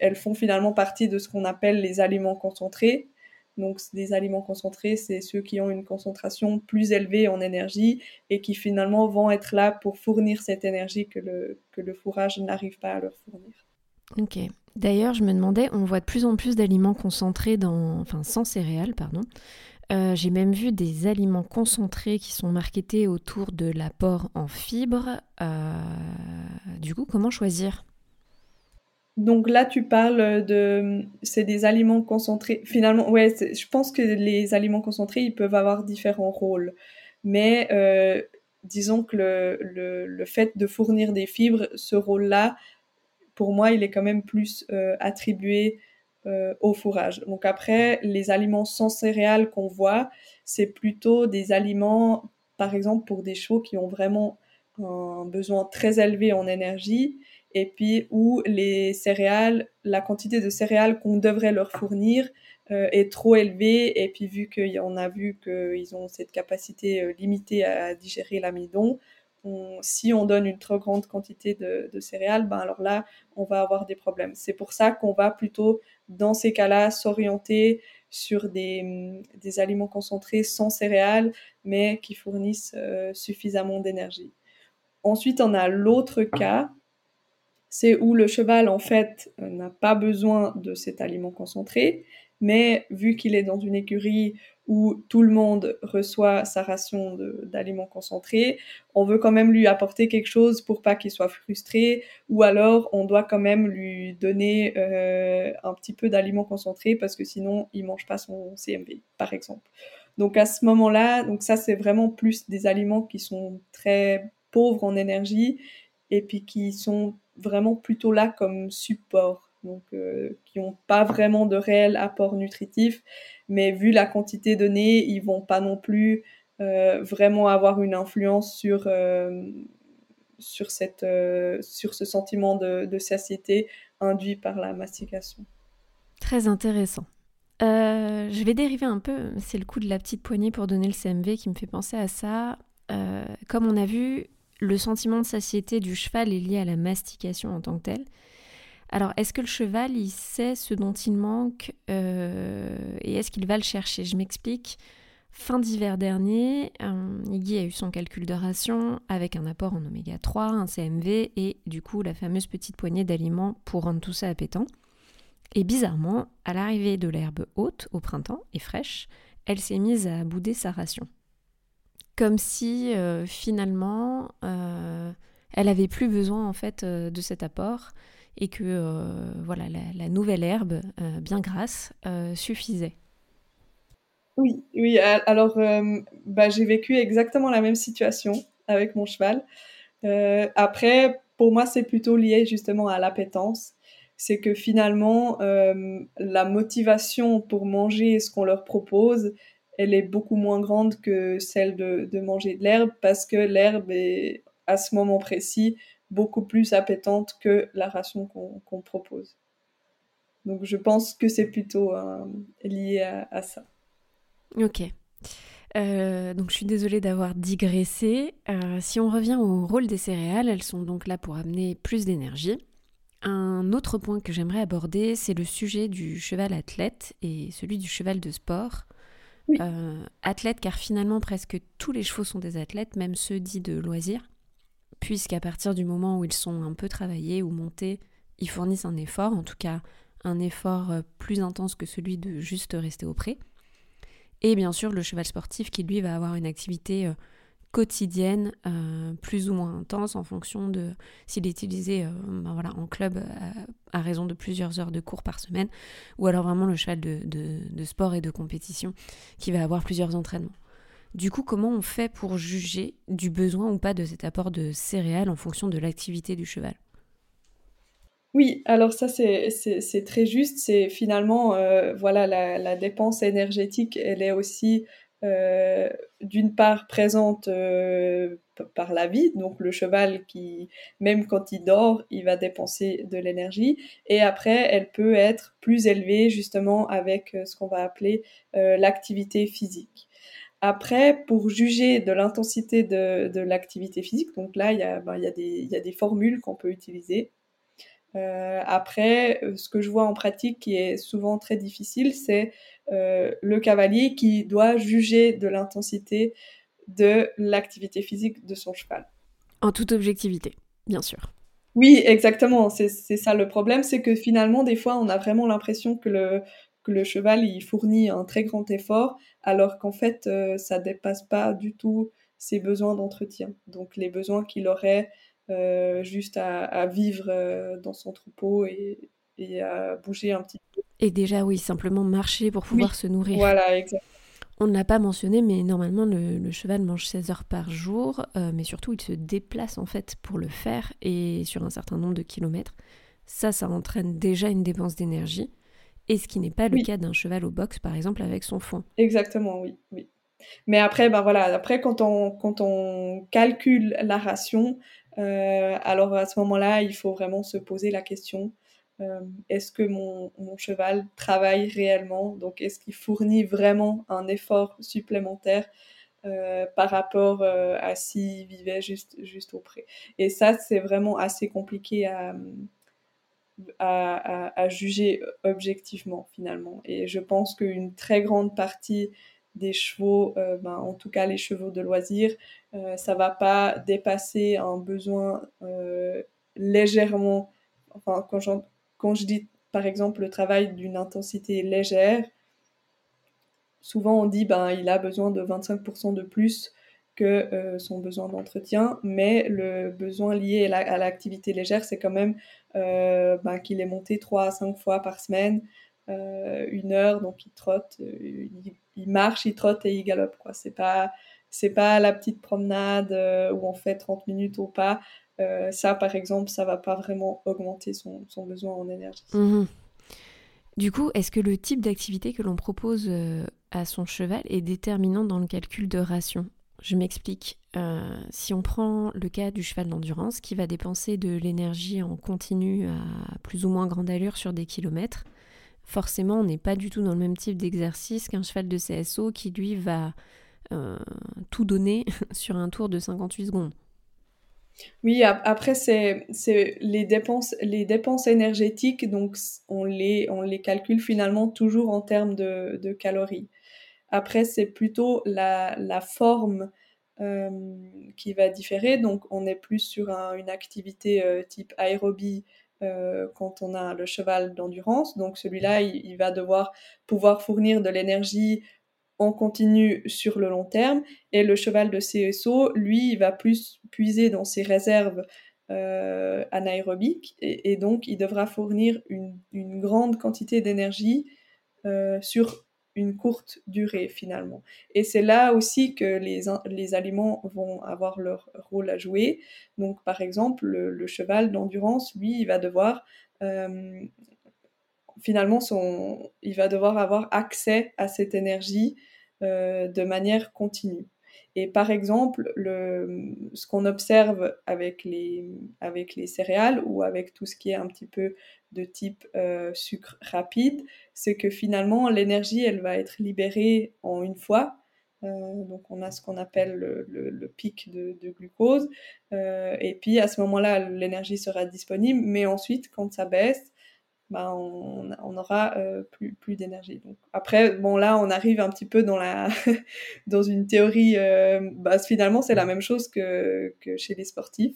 elles font finalement partie de ce qu'on appelle les aliments concentrés. Donc des aliments concentrés, c'est ceux qui ont une concentration plus élevée en énergie et qui finalement vont être là pour fournir cette énergie que le, que le fourrage n'arrive pas à leur fournir. Ok. D'ailleurs, je me demandais, on voit de plus en plus d'aliments concentrés dans, enfin sans céréales, pardon, euh, j'ai même vu des aliments concentrés qui sont marketés autour de l'apport en fibres. Euh, du coup, comment choisir? Donc là, tu parles de, c'est des aliments concentrés. Finalement, ouais, je pense que les aliments concentrés, ils peuvent avoir différents rôles. Mais euh, disons que le, le, le, fait de fournir des fibres, ce rôle-là, pour moi, il est quand même plus attribué euh, au fourrage. Donc après, les aliments sans céréales qu'on voit, c'est plutôt des aliments, par exemple, pour des chevaux qui ont vraiment un besoin très élevé en énergie, et puis où les céréales, la quantité de céréales qu'on devrait leur fournir euh, est trop élevée, et puis vu qu'on a vu qu'ils ont cette capacité euh, limitée à digérer l'amidon, si on donne une trop grande quantité de, céréales, ben alors là, on va avoir des problèmes. C'est pour ça qu'on va plutôt, dans ces cas-là, s'orienter sur des, des, aliments concentrés sans céréales, mais qui fournissent euh, suffisamment d'énergie. Ensuite, on a l'autre cas, c'est où le cheval, en fait, n'a pas besoin de cet aliment concentré, mais vu qu'il est dans une écurie où tout le monde reçoit sa ration d'aliments concentrés, on veut quand même lui apporter quelque chose pour pas qu'il soit frustré, ou alors on doit quand même lui donner euh, un petit peu d'aliments concentrés parce que sinon il mange pas son CMV, par exemple. Donc à ce moment-là, donc ça c'est vraiment plus des aliments qui sont très pauvres en énergie et puis qui sont vraiment plutôt là comme support donc euh, qui n'ont pas vraiment de réel apport nutritif, mais vu la quantité donnée, ils vont pas non plus euh, vraiment avoir une influence sur euh, sur cette sur ce sentiment de, de, satiété induit par la mastication. Très intéressant. Je vais dériver un peu, c'est le coup de la petite poignée pour donner le CMV qui me fait penser à ça. Comme on a vu, le sentiment de satiété du cheval est lié à la mastication en tant que telle. Alors, est-ce que le cheval, il sait ce dont il manque euh, et est-ce qu'il va le chercher? Je m'explique. Fin d'hiver dernier, Iggy a eu son calcul de ration avec un apport en oméga 3, un CMV et du coup la fameuse petite poignée d'aliments pour rendre tout ça appétant. Et bizarrement, à l'arrivée de l'herbe haute au printemps et fraîche, elle s'est mise à bouder sa ration. Comme si euh, finalement euh, elle avait plus besoin en fait de cet apport et que voilà la, nouvelle herbe bien grasse suffisait. Oui, oui. Alors, bah, j'ai vécu exactement la même situation avec mon cheval. après, pour moi, c'est plutôt lié justement à l'appétence c'est que finalement, euh, la motivation pour manger ce qu'on leur propose, elle est beaucoup moins grande que celle de, manger de l'herbe parce que l'herbe est à ce moment précis beaucoup plus appétante que la ration qu'on propose. Donc je pense que c'est plutôt euh, lié à, ça. Ok. Euh, donc je suis désolée d'avoir digressé. si on revient au rôle des céréales, elles sont donc là pour amener plus d'énergie. Un autre point que j'aimerais aborder, c'est le sujet du cheval athlète et celui du cheval de sport. Euh, athlète car finalement presque tous les chevaux sont des athlètes, même ceux dits de loisirs, puisqu'à partir du moment où ils sont un peu travaillés ou montés, ils fournissent un effort, en tout cas un effort euh, plus intense que celui de juste rester au pré. Et bien sûr le cheval sportif qui lui va avoir une activité euh, quotidienne, euh, plus ou moins intense en fonction de s'il est utilisé ben en club à, raison de plusieurs heures de cours par semaine, ou alors vraiment le cheval de, sport et de compétition qui va avoir plusieurs entraînements. Du coup, comment on fait pour juger du besoin ou pas de cet apport de céréales en fonction de l'activité du cheval? Oui, alors ça c'est très juste. C'est finalement voilà la, dépense énergétique, elle est aussi euh, d'une part présente euh, par la vie, donc le cheval qui, même quand il dort, il va dépenser de l'énergie, et après, elle peut être plus élevée justement avec euh, ce qu'on va appeler l'activité physique. Après, pour juger de l'intensité de, l'activité physique, donc là, il y a, ben, il y a des formules qu'on peut utiliser. après, ce que je vois en pratique qui est souvent très difficile, c'est euh, le cavalier qui doit juger de l'intensité de l'activité physique de son cheval. En toute objectivité, bien sûr. Oui, exactement. C'est ça le problème, c'est que finalement, des fois, on a vraiment l'impression que le, que le cheval, il fournit un très grand effort, alors qu'en fait, euh, ça dépasse pas du tout ses besoins d'entretien. Donc, les besoins qu'il aurait euh, juste à, vivre dans son troupeau et, et à bouger un petit peu. Et déjà, oui, simplement marcher pour pouvoir se nourrir. Voilà, exactement. On ne l'a pas mentionné, mais normalement, le, cheval mange 16 heures par jour, euh, mais surtout, il se déplace en fait pour le faire et sur un certain nombre de kilomètres. Ça, ça entraîne déjà une dépense d'énergie, et ce qui n'est pas le cas d'un cheval au box, par exemple, avec son foin. Exactement, oui. oui. Mais après, ben voilà, après, quand on, quand on calcule la ration, euh, alors à ce moment-là, il faut vraiment se poser la question euh, est-ce que mon, cheval travaille réellement? Donc, est-ce qu'il fournit vraiment un effort supplémentaire euh, par rapport euh, à s'il vivait juste, juste au pré Et ça, c'est vraiment assez compliqué à, à, juger objectivement, finalement. Et je pense qu'une très grande partie des chevaux, ben, en tout cas les chevaux de loisir, ça va pas dépasser un besoin légèrement, enfin quand, quand je dis par exemple le travail d'une intensité légère, souvent on dit ben il a besoin de 25% de plus que euh, son besoin d'entretien, mais le besoin lié à l'activité légère, c'est quand même euh, ben, qu'il est monté 3 à 5 fois par semaine, euh, une heure, donc il trotte, il, marche, il trotte et il galope. Quoi. C'est pas pas la petite promenade où on fait 30 minutes au pas. Ça, par exemple, ça va pas vraiment augmenter son, besoin en énergie. Mhm. Du coup, est-ce que le type d'activité que l'on propose à son cheval est déterminant dans le calcul de ration? Je m'explique. Euh, si on prend le cas du cheval d'endurance qui va dépenser de l'énergie en continu à plus ou moins grande allure sur des kilomètres, forcément, on n'est pas du tout dans le même type d'exercice qu'un cheval de CSO qui, lui, va euh, tout donner [LAUGHS] sur un tour de 58 secondes. Oui, après, c'est les dépenses, énergétiques, donc on les, calcule finalement toujours en termes de calories. Après, c'est plutôt la, la forme euh, qui va différer. Donc, on est plus sur une activité euh, type aérobie euh, quand on a le cheval d'endurance. Donc, celui-là, il, il, va devoir pouvoir fournir de l'énergie en continu sur le long terme. Et le cheval de CSO, lui, il va plus puiser dans ses réserves anaérobiques et, donc il devra fournir une, grande quantité d'énergie sur une courte durée finalement. Et c'est là aussi que les, aliments vont avoir leur rôle à jouer. Donc par exemple, le, cheval d'endurance, lui, il va devoir euh, finalement, son, il va devoir avoir accès à cette énergie euh, de manière continue. Et par exemple, le, ce qu'on observe avec les, avec les céréales ou avec tout ce qui est un petit peu de type euh, sucre rapide, c'est que finalement, l'énergie, elle va être libérée en une fois. Euh, donc on a ce qu'on appelle le, le, pic de, de glucose. et puis à ce moment-là, l'énergie sera disponible. Mais ensuite, quand ça baisse, bah, on, on, aura euh, plus, plus d'énergie. Après, bon, là, on arrive un petit peu dans, la [LAUGHS] dans une théorie. Euh, bah, finalement, c'est la même chose que, que chez les sportifs.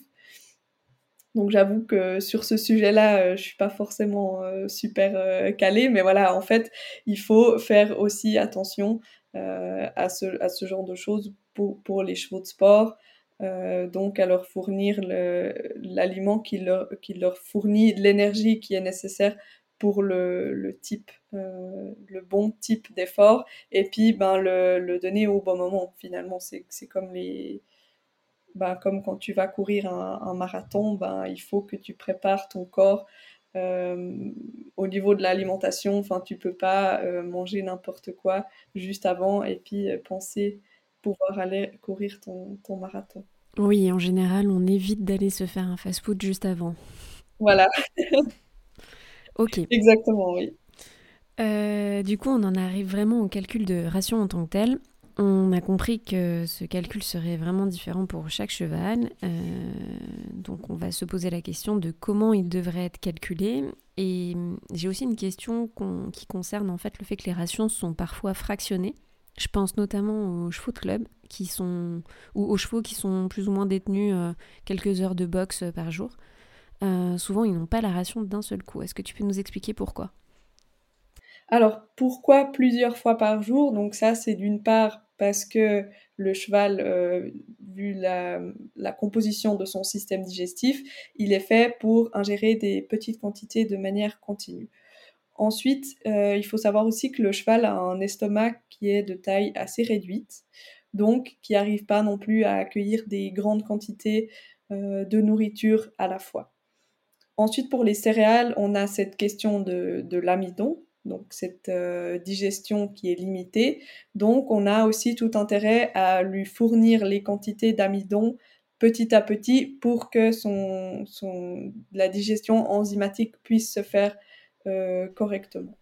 Donc, j'avoue que sur ce sujet-là, euh, je suis pas forcément super calée, mais voilà, en fait, il faut faire aussi attention à, ce, à ce genre de choses pour, pour les chevaux de sport. Euh, donc à leur fournir l'aliment qui leur, qui leur fournit l'énergie qui est nécessaire pour le, le type, euh, le bon type d'effort, et puis ben, le, le, donner au bon moment. Finalement, c'est comme les, ben, comme quand tu vas courir un, marathon, ben, il faut que tu prépares ton corps euh, au niveau de l'alimentation. Enfin, tu peux pas manger n'importe quoi juste avant et puis penser pouvoir aller courir ton, ton marathon. Oui, en général, on évite d'aller se faire un fast-food juste avant. Voilà. [LAUGHS] ok. Exactement, oui. Euh, du coup, on en arrive vraiment au calcul de ration en tant que tel. On a compris que ce calcul serait vraiment différent pour chaque cheval. Euh, donc, on va se poser la question de comment il devrait être calculé. Et j'ai aussi une question qui concerne en fait le fait que les rations sont parfois fractionnées. Je pense notamment aux chevaux de club qui sont ou aux chevaux qui sont plus ou moins détenus euh, quelques heures de boxe euh, par jour. Euh, souvent, ils n'ont pas la ration d'un seul coup. Est-ce que tu peux nous expliquer pourquoi? Alors, pourquoi plusieurs fois par jour? Donc ça, c'est d'une part parce que le cheval, vu la, la, composition de son système digestif, il est fait pour ingérer des petites quantités de manière continue. Ensuite, euh, il faut savoir aussi que le cheval a un estomac qui est de taille assez réduite, donc qui n'arrive pas non plus à accueillir des grandes quantités euh, de nourriture à la fois. Ensuite, pour les céréales, on a cette question de, l'amidon, donc cette euh, digestion qui est limitée. Donc, on a aussi tout intérêt à lui fournir les quantités d'amidon petit à petit pour que la digestion enzymatique puisse se faire correctement.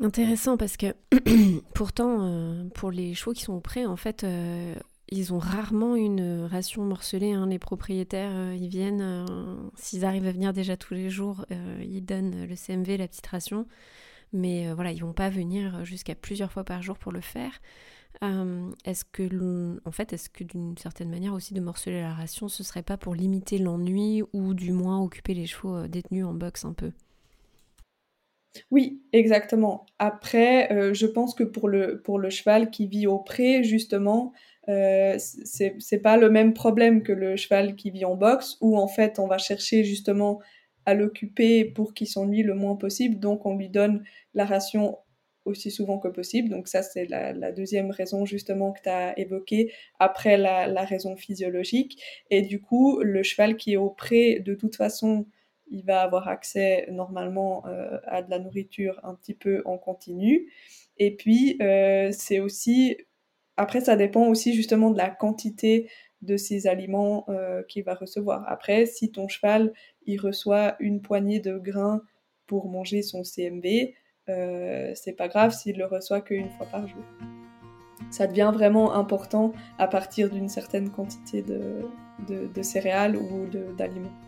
Intéressant parce que [CLEARS THROAT] pourtant, euh, pour les chevaux qui sont prêts, en fait, euh, ils ont rarement une ration morcelée. Hein. Les propriétaires, ils viennent, s'ils arrivent à venir déjà tous les jours, ils donnent le CMV, la petite ration. Mais voilà, ils vont pas venir jusqu'à plusieurs fois par jour pour le faire. est-ce que, en fait, est-ce que d'une certaine manière aussi de morceler la ration, ce serait pas pour limiter l'ennui ou du moins occuper les chevaux détenus en box un peu? Oui, exactement. Après, euh, je pense que pour le, pour le cheval qui vit au pré, justement, euh, c'est pas le même problème que le cheval qui vit en boxe, où en fait on va chercher justement à l'occuper pour qu'il s'ennuie le moins possible, donc on lui donne la ration aussi souvent que possible. Donc ça, c'est la, deuxième raison justement que tu as évoquée, après la, la raison physiologique. Et du coup, le cheval qui est au pré, de toute façon, il va avoir accès normalement euh, à de la nourriture un petit peu en continu. Et puis, euh, c'est aussi, après, ça dépend aussi justement de la quantité de ces aliments euh, qu'il va recevoir. Après, si ton cheval, il reçoit une poignée de grains pour manger son CMV, c'est pas grave s'il le reçoit qu'une fois par jour. Ça devient vraiment important à partir d'une certaine quantité de céréales ou d'aliments.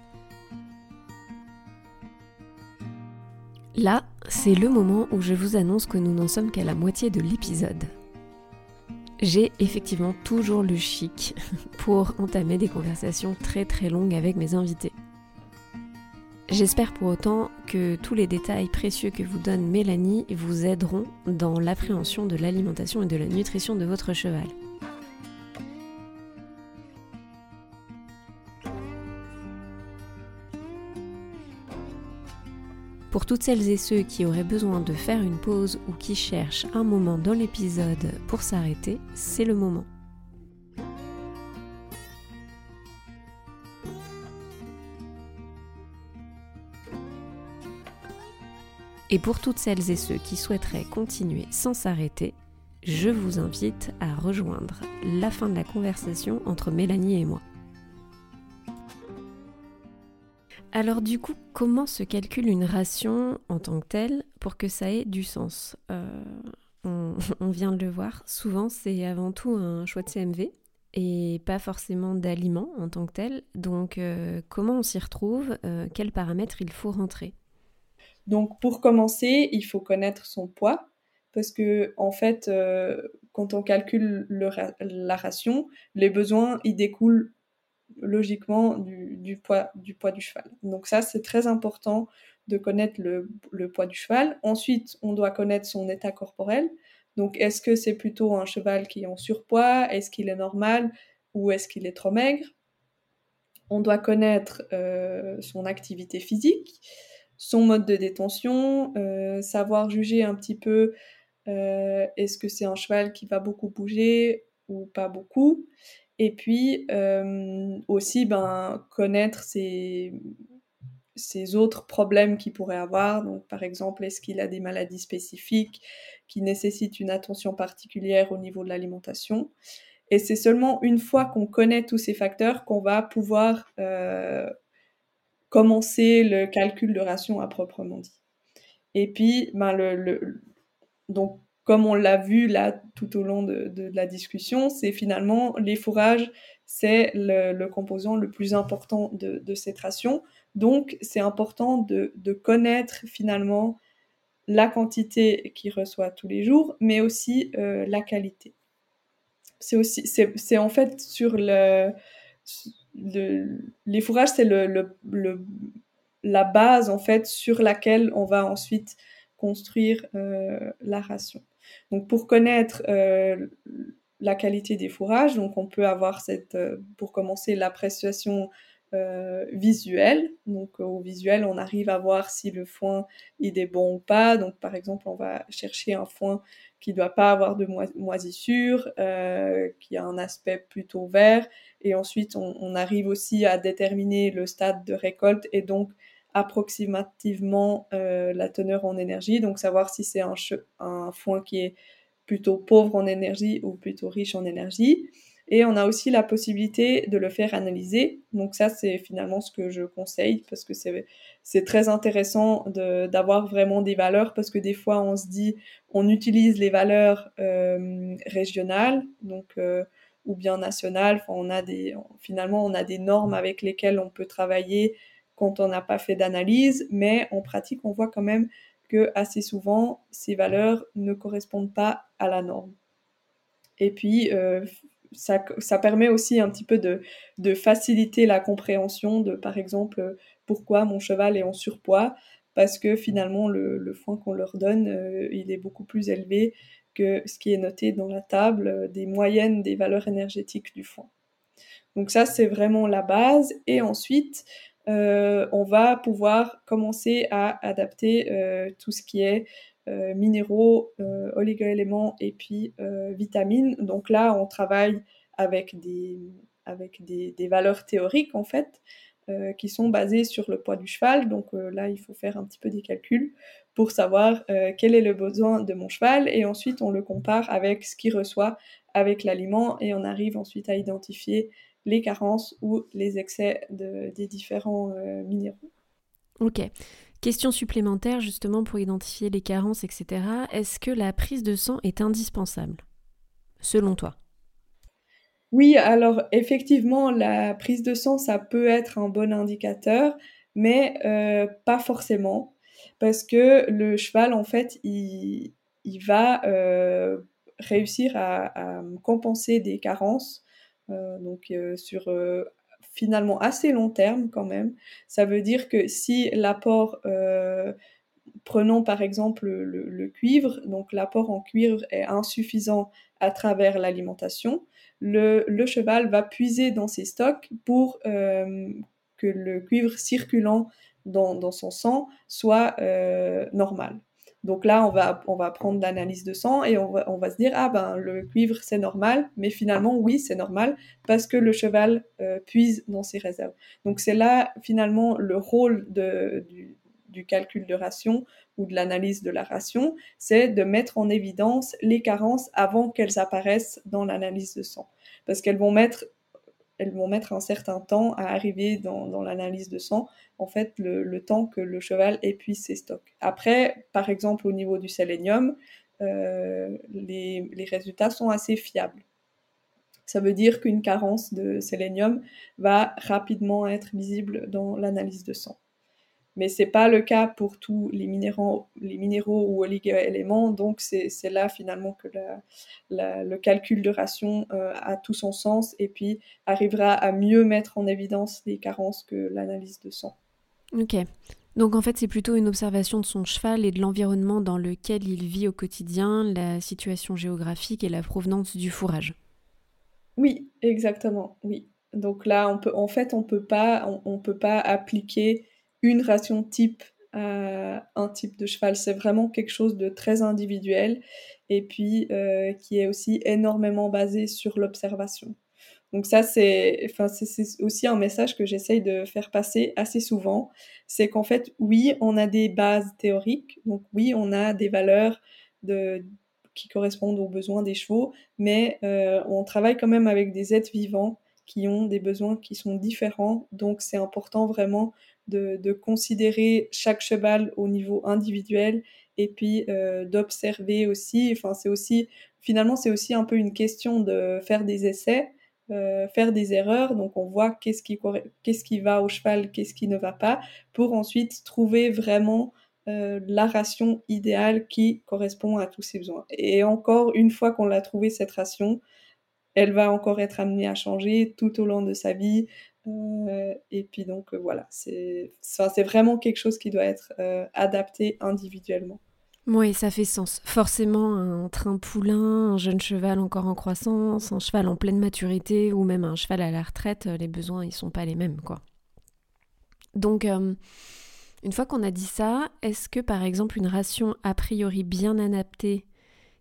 Là, c'est le moment où je vous annonce que nous n'en sommes qu'à la moitié de l'épisode. J'ai effectivement toujours le chic [LAUGHS] pour entamer des conversations très très longues avec mes invités. J'espère pour autant que tous les détails précieux que vous donne Mélanie vous aideront dans l'appréhension de l'alimentation et de la nutrition de votre cheval. Pour toutes celles et ceux qui auraient besoin de faire une pause ou qui cherchent un moment dans l'épisode pour s'arrêter, c'est le moment. Et pour toutes celles et ceux qui souhaiteraient continuer sans s'arrêter, je vous invite à rejoindre la fin de la conversation entre Mélanie et moi. Alors du coup, comment se calcule une ration en tant que telle pour que ça ait du sens? Euh, [LAUGHS] on, vient de le voir, souvent c'est avant tout un choix de CMV et pas forcément d'aliments en tant que tel. Donc euh, comment on s'y retrouve? Euh, Quels paramètres il faut rentrer? Donc pour commencer, il faut connaître son poids parce que en fait, quand on calcule la ration, les besoins ils découlent logiquement du, poids, du poids du cheval. Donc ça, c'est très important de connaître le, poids du cheval. Ensuite, on doit connaître son état corporel. Donc est-ce que c'est plutôt un cheval qui est en surpoids? Est-ce qu'il est normal? Ou est-ce qu'il est trop maigre? On doit connaître euh, son activité physique, son mode de détention, euh, savoir juger un petit peu euh, est-ce que c'est un cheval qui va beaucoup bouger ou pas beaucoup et puis euh, aussi ben, connaître ses, autres problèmes qu'il pourrait avoir. Donc par exemple, est-ce qu'il a des maladies spécifiques qui nécessitent une attention particulière au niveau de l'alimentation? Et c'est seulement une fois qu'on connaît tous ces facteurs qu'on va pouvoir euh, commencer le calcul de ration à proprement dit. Et puis, ben, le, le, donc comme on l'a vu là tout au long de, la discussion, c'est finalement les fourrages, c'est le, composant le plus important de, cette ration. Donc, c'est important de, connaître finalement la quantité qu'il reçoit tous les jours, mais aussi euh, la qualité. C'est aussi, c'est en fait sur le, les fourrages, c'est la base en fait sur laquelle on va ensuite construire euh, la ration. Donc pour connaître euh, la qualité des fourrages, donc on peut avoir cette, euh, pour commencer l'appréciation euh, visuelle. Donc au visuel, on arrive à voir si le foin il est bon ou pas. Donc par exemple, on va chercher un foin qui ne doit pas avoir de moisissure, qui a un aspect plutôt vert. Et ensuite, on, on, arrive aussi à déterminer le stade de récolte et donc approximativement euh, la teneur en énergie, donc savoir si c'est un, foin qui est plutôt pauvre en énergie ou plutôt riche en énergie. Et on a aussi la possibilité de le faire analyser. Donc ça, c'est finalement ce que je conseille parce que c'est très intéressant d'avoir vraiment des valeurs parce que des fois, on se dit, on utilise les valeurs euh, régionales, donc euh, ou bien nationales. Finalement, on a des normes avec lesquelles on peut travailler quand on n'a pas fait d'analyse, mais en pratique, on voit quand même que assez souvent, ces valeurs ne correspondent pas à la norme. Et puis, euh, ça, permet aussi un petit peu de, faciliter la compréhension de, par exemple, pourquoi mon cheval est en surpoids, parce que finalement, le, foin qu'on leur donne, euh, il est beaucoup plus élevé que ce qui est noté dans la table des moyennes des valeurs énergétiques du foin. Donc ça, c'est vraiment la base. Et ensuite, on va pouvoir commencer à adapter euh, tout ce qui est euh, minéraux, oligoéléments et puis vitamines. Donc là, on travaille avec des, avec des, valeurs théoriques en fait, qui sont basées sur le poids du cheval. Donc là, il faut faire un petit peu des calculs pour savoir quel est le besoin de mon cheval et ensuite on le compare avec ce qu'il reçoit avec l'aliment et on arrive ensuite à identifier les carences ou les excès de, des différents euh, minéraux. Ok. Question supplémentaire justement pour identifier les carences, etc. Est-ce que la prise de sang est indispensable, selon toi? Oui, alors effectivement, la prise de sang, ça peut être un bon indicateur, mais euh, pas forcément, parce que le cheval, en fait, il, va euh, réussir à, compenser des carences, donc sur finalement assez long terme quand même. Ça veut dire que si l'apport, euh, prenons par exemple le, cuivre, donc l'apport en cuivre est insuffisant à travers l'alimentation, le, cheval va puiser dans ses stocks pour euh, que le cuivre circulant dans, son sang soit euh, normal. Donc là, on va, prendre l'analyse de sang et on va, on va se dire, ah ben, le cuivre, c'est normal. Mais finalement, oui, c'est normal parce que le cheval euh, puise dans ses réserves. Donc c'est là, finalement, le rôle de, du, du calcul de ration ou de l'analyse de la ration, c'est de mettre en évidence les carences avant qu'elles apparaissent dans l'analyse de sang. Parce qu'elles vont mettre elles vont mettre un certain temps à arriver dans, l'analyse de sang, en fait, le, temps que le cheval épuise ses stocks. Après, par exemple, au niveau du sélénium, euh, les, les, résultats sont assez fiables. Ça veut dire qu'une carence de sélénium va rapidement être visible dans l'analyse de sang mais c'est pas le cas pour tous les minéraux, les minéraux ou oligo-éléments. Donc c'est là finalement que le calcul de ration euh, a tout son sens et puis arrivera à mieux mettre en évidence les carences que l'analyse de sang. Ok. Donc en fait c'est plutôt une observation de son cheval et de l'environnement dans lequel il vit au quotidien, la situation géographique et la provenance du fourrage. Oui, exactement. Oui. Donc là, on peut, en fait, on peut pas, on peut pas appliquer une ration type à un type de cheval. C'est vraiment quelque chose de très individuel et puis euh, qui est aussi énormément basé sur l'observation. Donc ça, c'est enfin, aussi un message que j'essaye de faire passer assez souvent. C'est qu'en fait, oui, on a des bases théoriques, donc oui, on a des valeurs de, qui correspondent aux besoins des chevaux, mais euh, on travaille quand même avec des êtres vivants qui ont des besoins qui sont différents. Donc c'est important vraiment de, considérer chaque cheval au niveau individuel et puis euh, d'observer aussi. Enfin, c'est aussi, finalement, c'est aussi un peu une question de faire des essais, euh, faire des erreurs. Donc, on voit qu'est-ce qui, qu'est-ce qui va au cheval, qu'est-ce qui ne va pas, pour ensuite trouver vraiment euh, la ration idéale qui correspond à tous ses besoins. Et encore, une fois qu'on l'a trouvé, cette ration, elle va encore être amenée à changer tout au long de sa vie. Euh, et puis donc euh, voilà, c'est vraiment quelque chose qui doit être euh, adapté individuellement. Oui, ça fait sens. Forcément, un train poulain, un jeune cheval encore en croissance, un cheval en pleine maturité ou même un cheval à la retraite, les besoins, ils sont pas les mêmes, quoi. Donc, une fois qu'on a dit ça, est-ce que par exemple une ration a priori bien adaptée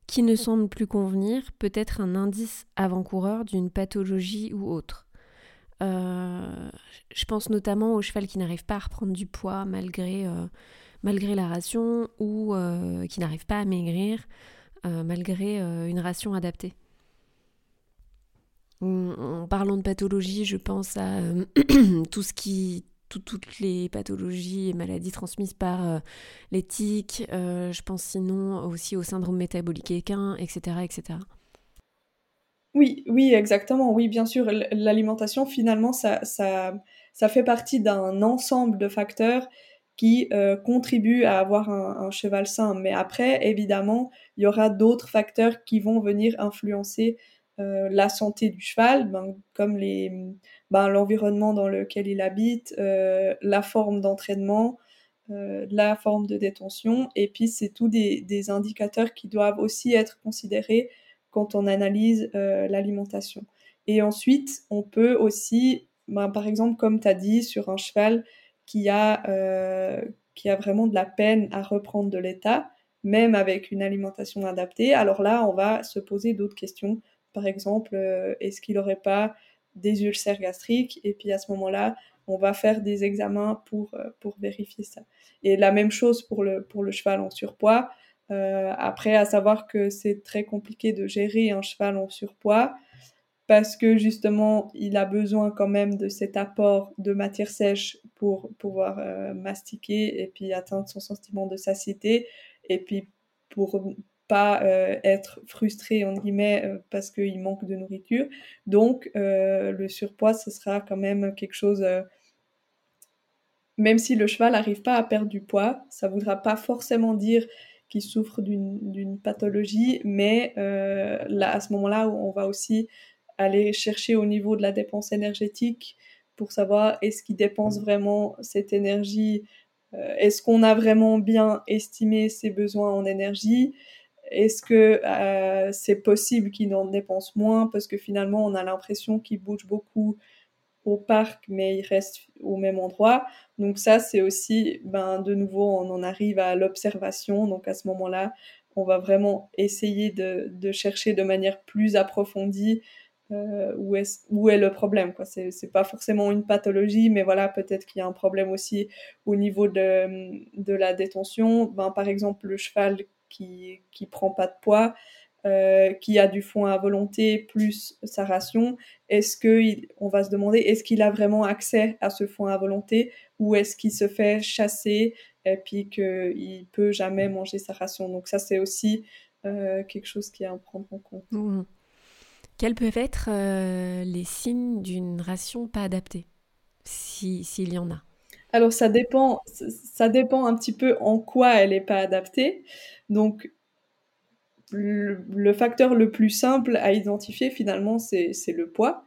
qui ne semble plus convenir peut être un indice avant-coureur d'une pathologie ou autre? Euh, je pense notamment au cheval qui n'arrive pas à reprendre du poids malgré, euh, malgré la ration ou euh, qui n'arrive pas à maigrir malgré une ration adaptée. En, parlant de pathologie, je pense à [CLEARS THROAT] tout ce qui, toutes les pathologies et maladies transmises par les tiques. je pense sinon aussi au syndrome métabolique équin, etc., etc. Oui, oui, exactement. Oui, bien sûr, l'alimentation, finalement, ça, ça, ça fait partie d'un ensemble de facteurs qui euh, contribuent à avoir un, cheval sain. Mais après, évidemment, il y aura d'autres facteurs qui vont venir influencer euh, la santé du cheval, ben, comme les, ben, l'environnement dans lequel il habite, euh, la forme d'entraînement, la forme de détention. Et puis, c'est tous des, des indicateurs qui doivent aussi être considérés quand on analyse euh, l'alimentation. Et ensuite, on peut aussi, ben, par exemple, comme tu as dit, sur un cheval qui a, euh, qui a vraiment de la peine à reprendre de l'état, même avec une alimentation adaptée, alors là, on va se poser d'autres questions. Par exemple, euh, est-ce qu'il n'aurait pas des ulcères gastriques? Et puis à ce moment-là, on va faire des examens pour, pour vérifier ça. Et la même chose pour le, pour le cheval en surpoids. Euh, après, à savoir que c'est très compliqué de gérer un cheval en surpoids. parce que justement, il a besoin quand même de cet apport de matière sèche pour pouvoir euh, mastiquer et puis atteindre son sentiment de satiété et puis pour pas euh, être frustré en guillemets parce qu'il manque de nourriture. Donc le surpoids, ce sera quand même quelque chose même si le cheval n'arrive pas à perdre du poids, ça ne voudra pas forcément dire qu'il souffre d'une pathologie, mais là, à ce moment-là, on va aussi aller chercher au niveau de la dépense énergétique pour savoir est-ce qu'il dépense vraiment cette énergie, euh, est-ce qu'on a vraiment bien estimé ses besoins en énergie, est-ce que euh, c'est possible qu'il en dépense moins parce que finalement on a l'impression qu'il bouge beaucoup au parc mais il reste au même endroit. Donc ça c'est aussi, ben, de nouveau on en arrive à l'observation. Donc à ce moment-là on va vraiment essayer de, chercher de manière plus approfondie euh, où, est, où est le problème c'est c'est pas forcément une pathologie mais voilà peut-être qu'il y a un problème aussi au niveau de, de la détention ben par exemple le cheval qui qui prend pas de poids euh, qui a du foin à volonté plus sa ration est-ce que on va se demander est-ce qu'il a vraiment accès à ce foin à volonté ou est-ce qu'il se fait chasser et puis qu'il peut jamais manger sa ration? Donc ça c'est aussi euh, quelque chose qui est à prendre en compte mmh. Quels peuvent être euh, les signes d'une ration pas adaptée, s'il y en a? Alors ça dépend, ça dépend un petit peu en quoi elle n'est pas adaptée. Donc le, facteur le plus simple à identifier finalement, c'est le poids.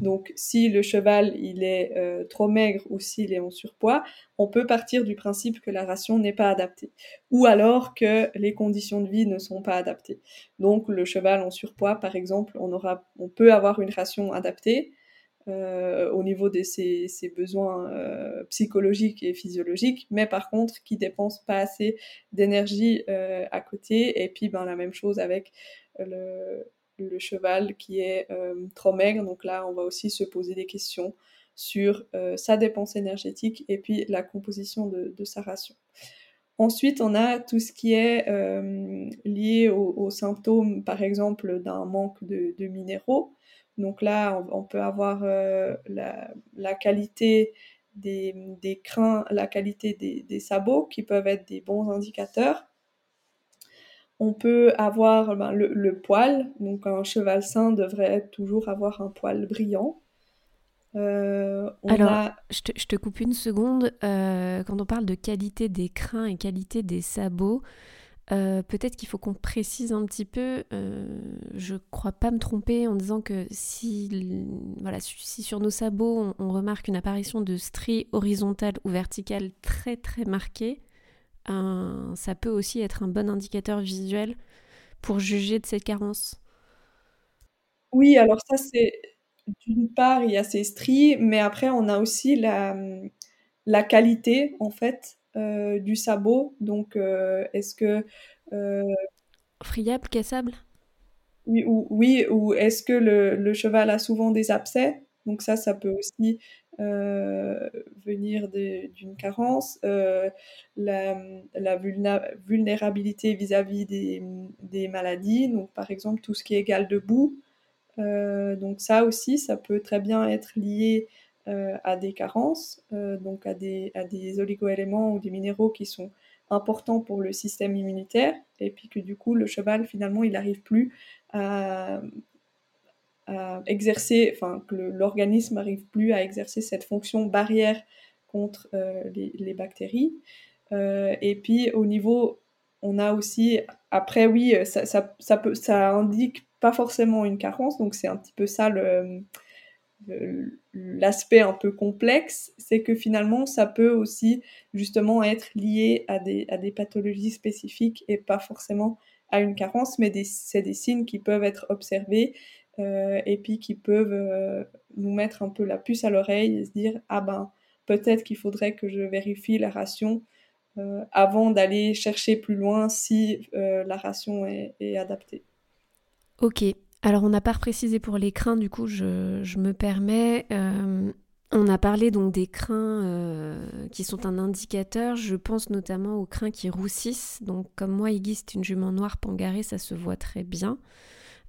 Donc, si le cheval il est euh, trop maigre ou s'il est en surpoids, on peut partir du principe que la ration n'est pas adaptée, ou alors que les conditions de vie ne sont pas adaptées. Donc, le cheval en surpoids, par exemple, on aura, on peut avoir une ration adaptée euh, au niveau de ses, besoins euh, psychologiques et physiologiques, mais par contre qui dépense pas assez d'énergie à côté. Et puis, ben la même chose avec le cheval qui est euh, trop maigre. Donc là, on va aussi se poser des questions sur euh, sa dépense énergétique et puis la composition de, sa ration. Ensuite, on a tout ce qui est euh, lié aux, symptômes, par exemple, d'un manque de, minéraux. Donc là, on, peut avoir la, qualité des, crins, la qualité des, sabots qui peuvent être des bons indicateurs. On peut avoir ben, le, poil, donc un cheval sain devrait toujours avoir un poil brillant. Euh, Alors, je, te, coupe une seconde. Euh, quand on parle de qualité des crins et qualité des sabots, euh, peut-être qu'il faut qu'on précise un petit peu. je crois pas me tromper en disant que si, sur nos sabots on, remarque une apparition de stries horizontales ou verticales très très marquées, ça peut aussi être un bon indicateur visuel pour juger de cette carence. Oui, alors ça c'est d'une part il y a ces stries, mais après on a aussi la, qualité en fait euh, du sabot. Donc euh, est-ce que euh, friable, cassable Oui, ou, oui, ou est-ce que le, le, cheval a souvent des abcès? Donc ça, ça peut aussi euh, venir d'une carence, euh, la, la vulnérabilité vis-à-vis des, des, maladies, donc par exemple tout ce qui est égal debout. Euh, donc ça aussi, ça peut très bien être lié à des carences, donc à des, à des oligoéléments ou des minéraux qui sont importants pour le système immunitaire, et puis que du coup le cheval finalement il n'arrive plus à, exercer, enfin que l'organisme n'arrive plus à exercer cette fonction barrière contre euh, les, bactéries. Euh, et puis au niveau, on a aussi, après oui, ça, ça, ça, peut, ça indique pas forcément une carence, donc c'est un petit peu ça le, l'aspect un peu complexe, c'est que finalement, ça peut aussi justement être lié à des, pathologies spécifiques et pas forcément à une carence, mais c'est des signes qui peuvent être observés euh, et puis qui peuvent euh, nous mettre un peu la puce à l'oreille et se dire ah ben peut-être qu'il faudrait que je vérifie la ration euh, avant d'aller chercher plus loin si la ration est, adaptée. Ok, alors on n'a pas précisé pour les crins, du coup je, me permets. on a parlé donc des crins qui sont un indicateur. Je pense notamment aux crins qui roussissent. Donc comme moi, Iggy, c'est une jument noire pangarée, ça se voit très bien.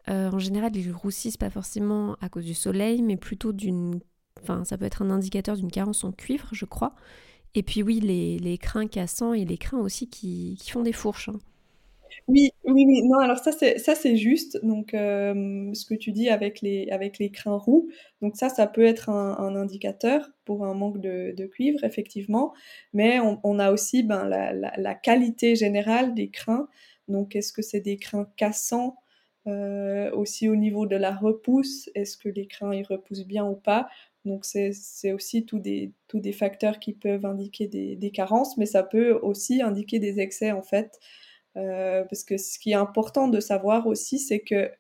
en général, ils roussissent pas forcément à cause du soleil, mais plutôt d'une... Enfin, ça peut être un indicateur d'une carence en cuivre, je crois. Et puis oui, les, les crins cassants et les crins aussi qui, qui font des fourches. Hein. Oui, oui, oui. Non, alors ça c'est ça c'est juste. Donc euh, ce que tu dis avec les avec les crins roux. Donc ça, ça peut être un, indicateur pour un manque de, cuivre, effectivement. Mais on, a aussi ben la, la, qualité générale des crins. Donc est-ce que c'est des crins cassants euh, aussi au niveau de la repousse? Est-ce que les crins ils repoussent bien ou pas? Donc c'est aussi tous des, des facteurs qui peuvent indiquer des, carences, mais ça peut aussi indiquer des excès en fait. Euh, parce que ce qui est important de savoir aussi, c'est que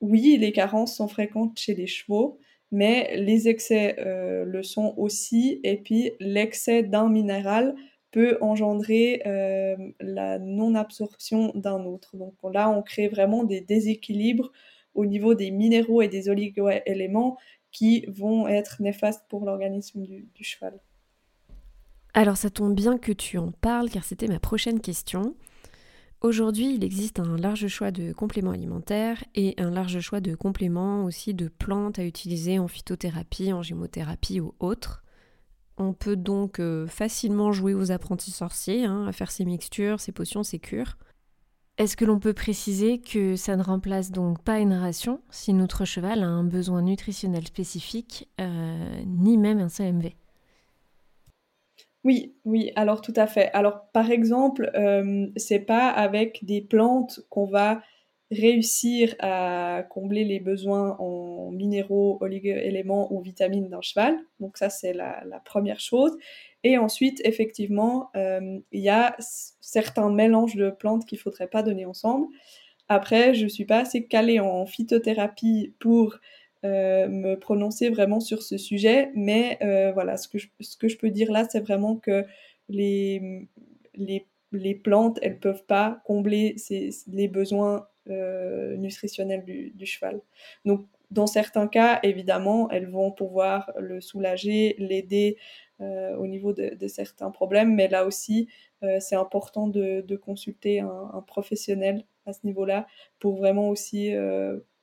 oui, les carences sont fréquentes chez les chevaux, mais les excès euh, le sont aussi, et puis l'excès d'un minéral peut engendrer euh, la non-absorption d'un autre. Donc là, on crée vraiment des déséquilibres au niveau des minéraux et des oligo-éléments qui vont être néfastes pour l'organisme du, du, cheval. Alors ça tombe bien que tu en parles car c'était ma prochaine question. Aujourd'hui, il existe un large choix de compléments alimentaires et un large choix de compléments aussi de plantes à utiliser en phytothérapie, en gémothérapie ou autres. On peut donc euh, facilement jouer aux apprentis sorciers, hein, à faire ces mixtures, ces potions, ces cures. Est-ce que l'on peut préciser que ça ne remplace donc pas une ration si notre cheval a un besoin nutritionnel spécifique, euh, ni même un CMV oui, oui, alors tout à fait. Alors par exemple, euh, c'est pas avec des plantes qu'on va réussir à combler les besoins en minéraux, oligo-éléments ou vitamines d'un cheval. Donc ça, c'est la, première chose. Et ensuite, effectivement, euh, il y a certains mélanges de plantes qu'il faudrait pas donner ensemble. Après, je suis pas assez calée en phytothérapie pour me prononcer vraiment sur ce sujet, mais euh, voilà, ce que, je, ce que je peux dire là, c'est vraiment que les, les, les, plantes, elles peuvent pas combler les besoins euh, nutritionnels du, du, cheval. Donc, dans certains cas, évidemment, elles vont pouvoir le soulager, l'aider au niveau de, de, certains problèmes, mais là aussi, c'est important de, de consulter un, un, professionnel à ce niveau-là pour vraiment aussi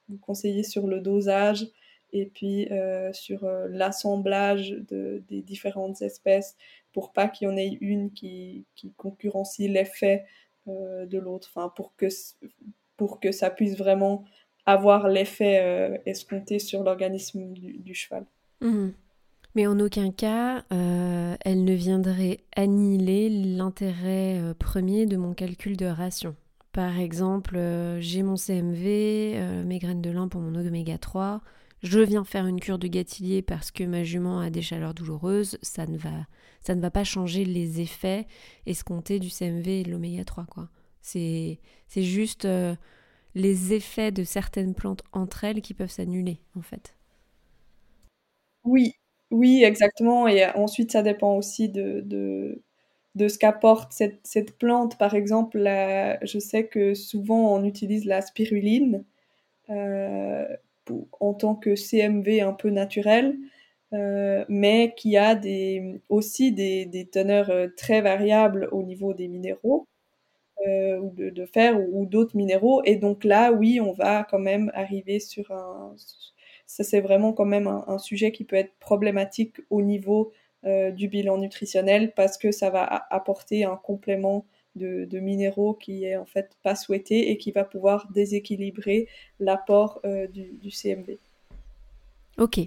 vous conseiller sur le dosage et puis euh, sur euh, l'assemblage de, des différentes espèces pour pas qu'il y en ait une qui, qui concurrencie l'effet euh, de l'autre, enfin pour que, pour que ça puisse vraiment avoir l'effet escompté sur l'organisme du, cheval. Mmh. Mais en aucun cas, elle ne viendrait annihiler l'intérêt premier de mon calcul de ration. Par exemple, euh, j'ai mon CMV, euh, mes graines de lin pour mon oméga 3. Je viens faire une cure de gâtillier parce que ma jument a des chaleurs douloureuses. Ça ne va, ça ne va pas changer les effets escomptés du CMV et de l'oméga 3. Quoi. C'est, c'est juste euh, les effets de certaines plantes entre elles qui peuvent s'annuler, en fait. Oui, oui, exactement. Et ensuite, ça dépend aussi de de ce qu'apporte cette, cette, plante. Par exemple, je sais que souvent on utilise la spiruline euh, en tant que CMV un peu naturel, euh, mais qui a des, aussi des, des, teneurs euh, très variables au niveau des minéraux. ou de, fer ou, d'autres minéraux et donc là oui on va quand même arriver sur un ça c'est vraiment quand même un, sujet qui peut être problématique au niveau du bilan nutritionnel parce que ça va apporter un complément de, minéraux qui est en fait pas souhaité et qui va pouvoir déséquilibrer l'apport euh, du, CMV. Ok.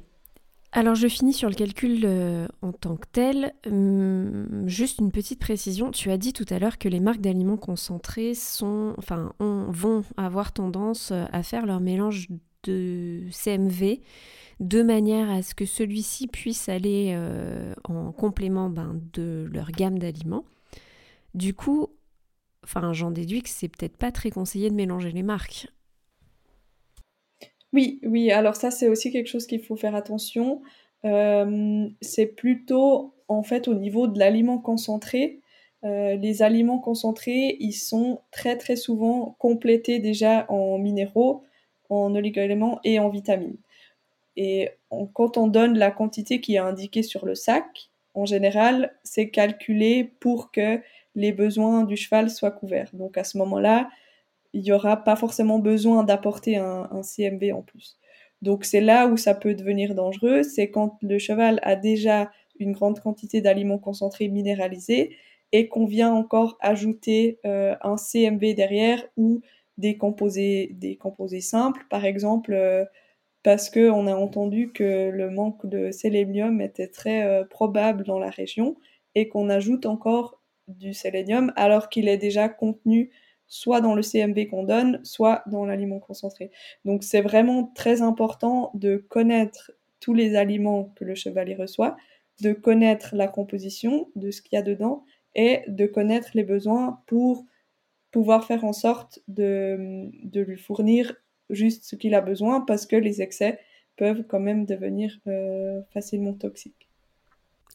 Alors je finis sur le calcul euh, en tant que tel. Hum, juste une petite précision. Tu as dit tout à l'heure que les marques d'aliments concentrés sont, enfin, vont avoir tendance à faire leur mélange de CMV de manière à ce que celui-ci puisse aller euh, en complément ben, de leur gamme d'aliments. Du coup, j'en déduis que c'est peut-être pas très conseillé de mélanger les marques. Oui, oui, alors ça c'est aussi quelque chose qu'il faut faire attention. Euh, c'est plutôt en fait au niveau de l'aliment concentré. Euh, les aliments concentrés, ils sont très très souvent complétés déjà en minéraux, en oligo-éléments et en vitamines. Et quand on donne la quantité qui est indiquée sur le sac, en général, c'est calculé pour que les besoins du cheval soient couverts. Donc à ce moment-là, il n'y aura pas forcément besoin d'apporter un, CMV en plus. Donc c'est là où ça peut devenir dangereux, c'est quand le cheval a déjà une grande quantité d'aliments concentrés minéralisés et qu'on vient encore ajouter euh, un CMV derrière ou des composés, des composés simples, par exemple, euh, parce qu'on a entendu que le manque de sélénium était très euh, probable dans la région et qu'on ajoute encore du sélénium alors qu'il est déjà contenu soit dans le CMV qu'on donne, soit dans l'aliment concentré. Donc c'est vraiment très important de connaître tous les aliments que le cheval reçoit, de connaître la composition de ce qu'il y a dedans et de connaître les besoins pour pouvoir faire en sorte de, lui fournir juste ce qu'il a besoin parce que les excès peuvent quand même devenir euh, facilement toxiques.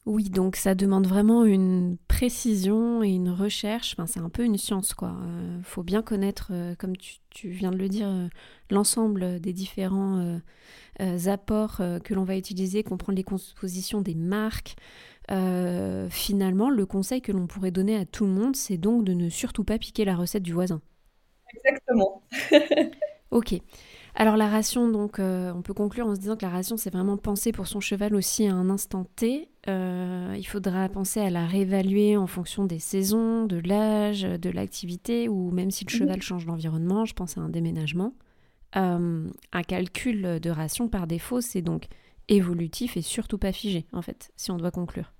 Oui, donc ça demande vraiment une précision et une recherche. Enfin, c'est un peu une science, quoi. Il euh, faut bien connaître, euh, comme tu, viens de le dire, l'ensemble des différents apports que l'on va utiliser, comprendre les compositions des marques, euh, finalement, le conseil que l'on pourrait donner à tout le monde, c'est donc de ne surtout pas piquer la recette du voisin. Exactement. [LAUGHS] ok. Alors la ration, donc, euh, on peut conclure en se disant que la ration, c'est vraiment penser pour son cheval aussi à un instant T. Euh, il faudra penser à la réévaluer en fonction des saisons, de l'âge, de l'activité, ou même si le mhm. cheval change d'environnement, je pense à un déménagement. un calcul de ration par défaut, c'est donc évolutif et surtout pas figé, en fait, si on doit conclure.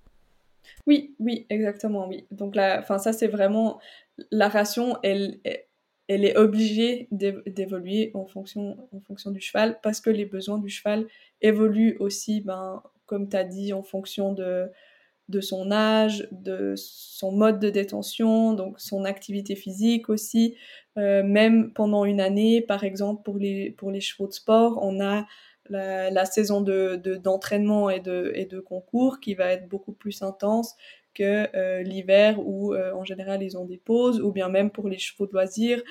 Oui, oui, exactement, oui. Donc là, enfin ça c'est vraiment la ration, elle, elle est obligée d'évoluer en fonction, en fonction du cheval parce que les besoins du cheval évoluent aussi, ben, comme tu as dit, en fonction de, de son âge, de son mode de détention, donc son activité physique aussi. Euh, même pendant une année, par exemple, pour les, pour les chevaux de sport, on a la, saison de, d'entraînement et, de, et de concours qui va être beaucoup plus intense que euh, l'hiver où euh, en général ils ont des pauses, ou bien même pour les chevaux de loisirs,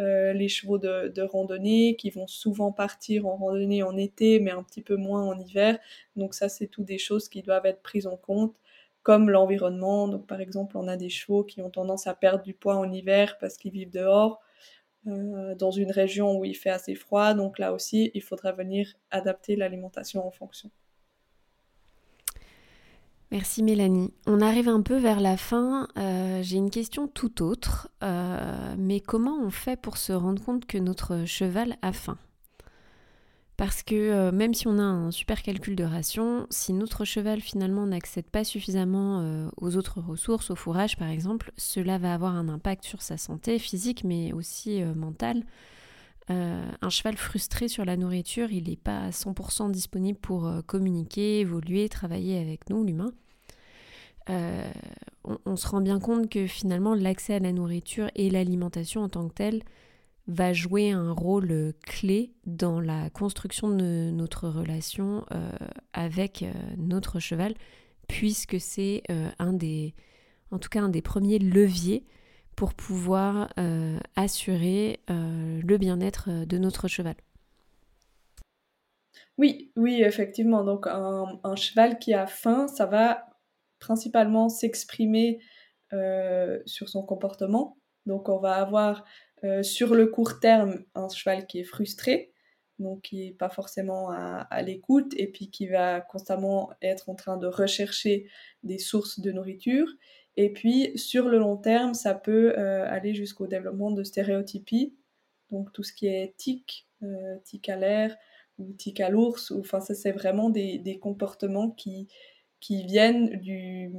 euh, les chevaux de, de, randonnée qui vont souvent partir en randonnée en été, mais un petit peu moins en hiver. Donc ça, c'est tout des choses qui doivent être prises en compte, comme l'environnement. Donc par exemple, on a des chevaux qui ont tendance à perdre du poids en hiver parce qu'ils vivent dehors. Euh, dans une région où il fait assez froid. Donc là aussi, il faudra venir adapter l'alimentation en fonction. Merci Mélanie. On arrive un peu vers la fin. Euh, j'ai une question tout autre. Euh, mais comment on fait pour se rendre compte que notre cheval a faim? Parce que euh, même si on a un super calcul de ration, si notre cheval finalement n'accède pas suffisamment euh, aux autres ressources, au fourrage par exemple, cela va avoir un impact sur sa santé physique mais aussi euh, mentale. un cheval frustré sur la nourriture, il n'est pas à 100% disponible pour communiquer, évoluer, travailler avec nous, l'humain. On, on, se rend bien compte que finalement l'accès à la nourriture et l'alimentation en tant que telle va jouer un rôle euh, clé dans la construction de notre relation euh, avec euh, notre cheval, puisque c'est un des, en tout cas un des premiers leviers pour pouvoir assurer le bien-être de notre cheval. Oui, oui, effectivement. Donc un, un, cheval qui a faim, ça va principalement s'exprimer sur son comportement. Donc on va avoir euh, sur le court terme, un cheval qui est frustré, donc qui n'est pas forcément à, l'écoute, et puis qui va constamment être en train de rechercher des sources de nourriture. Et puis sur le long terme, ça peut euh, aller jusqu'au développement de stéréotypies, donc tout ce qui est tic, euh, tic à l'air ou tic à l'ours, enfin ça c'est vraiment des, comportements qui viennent du,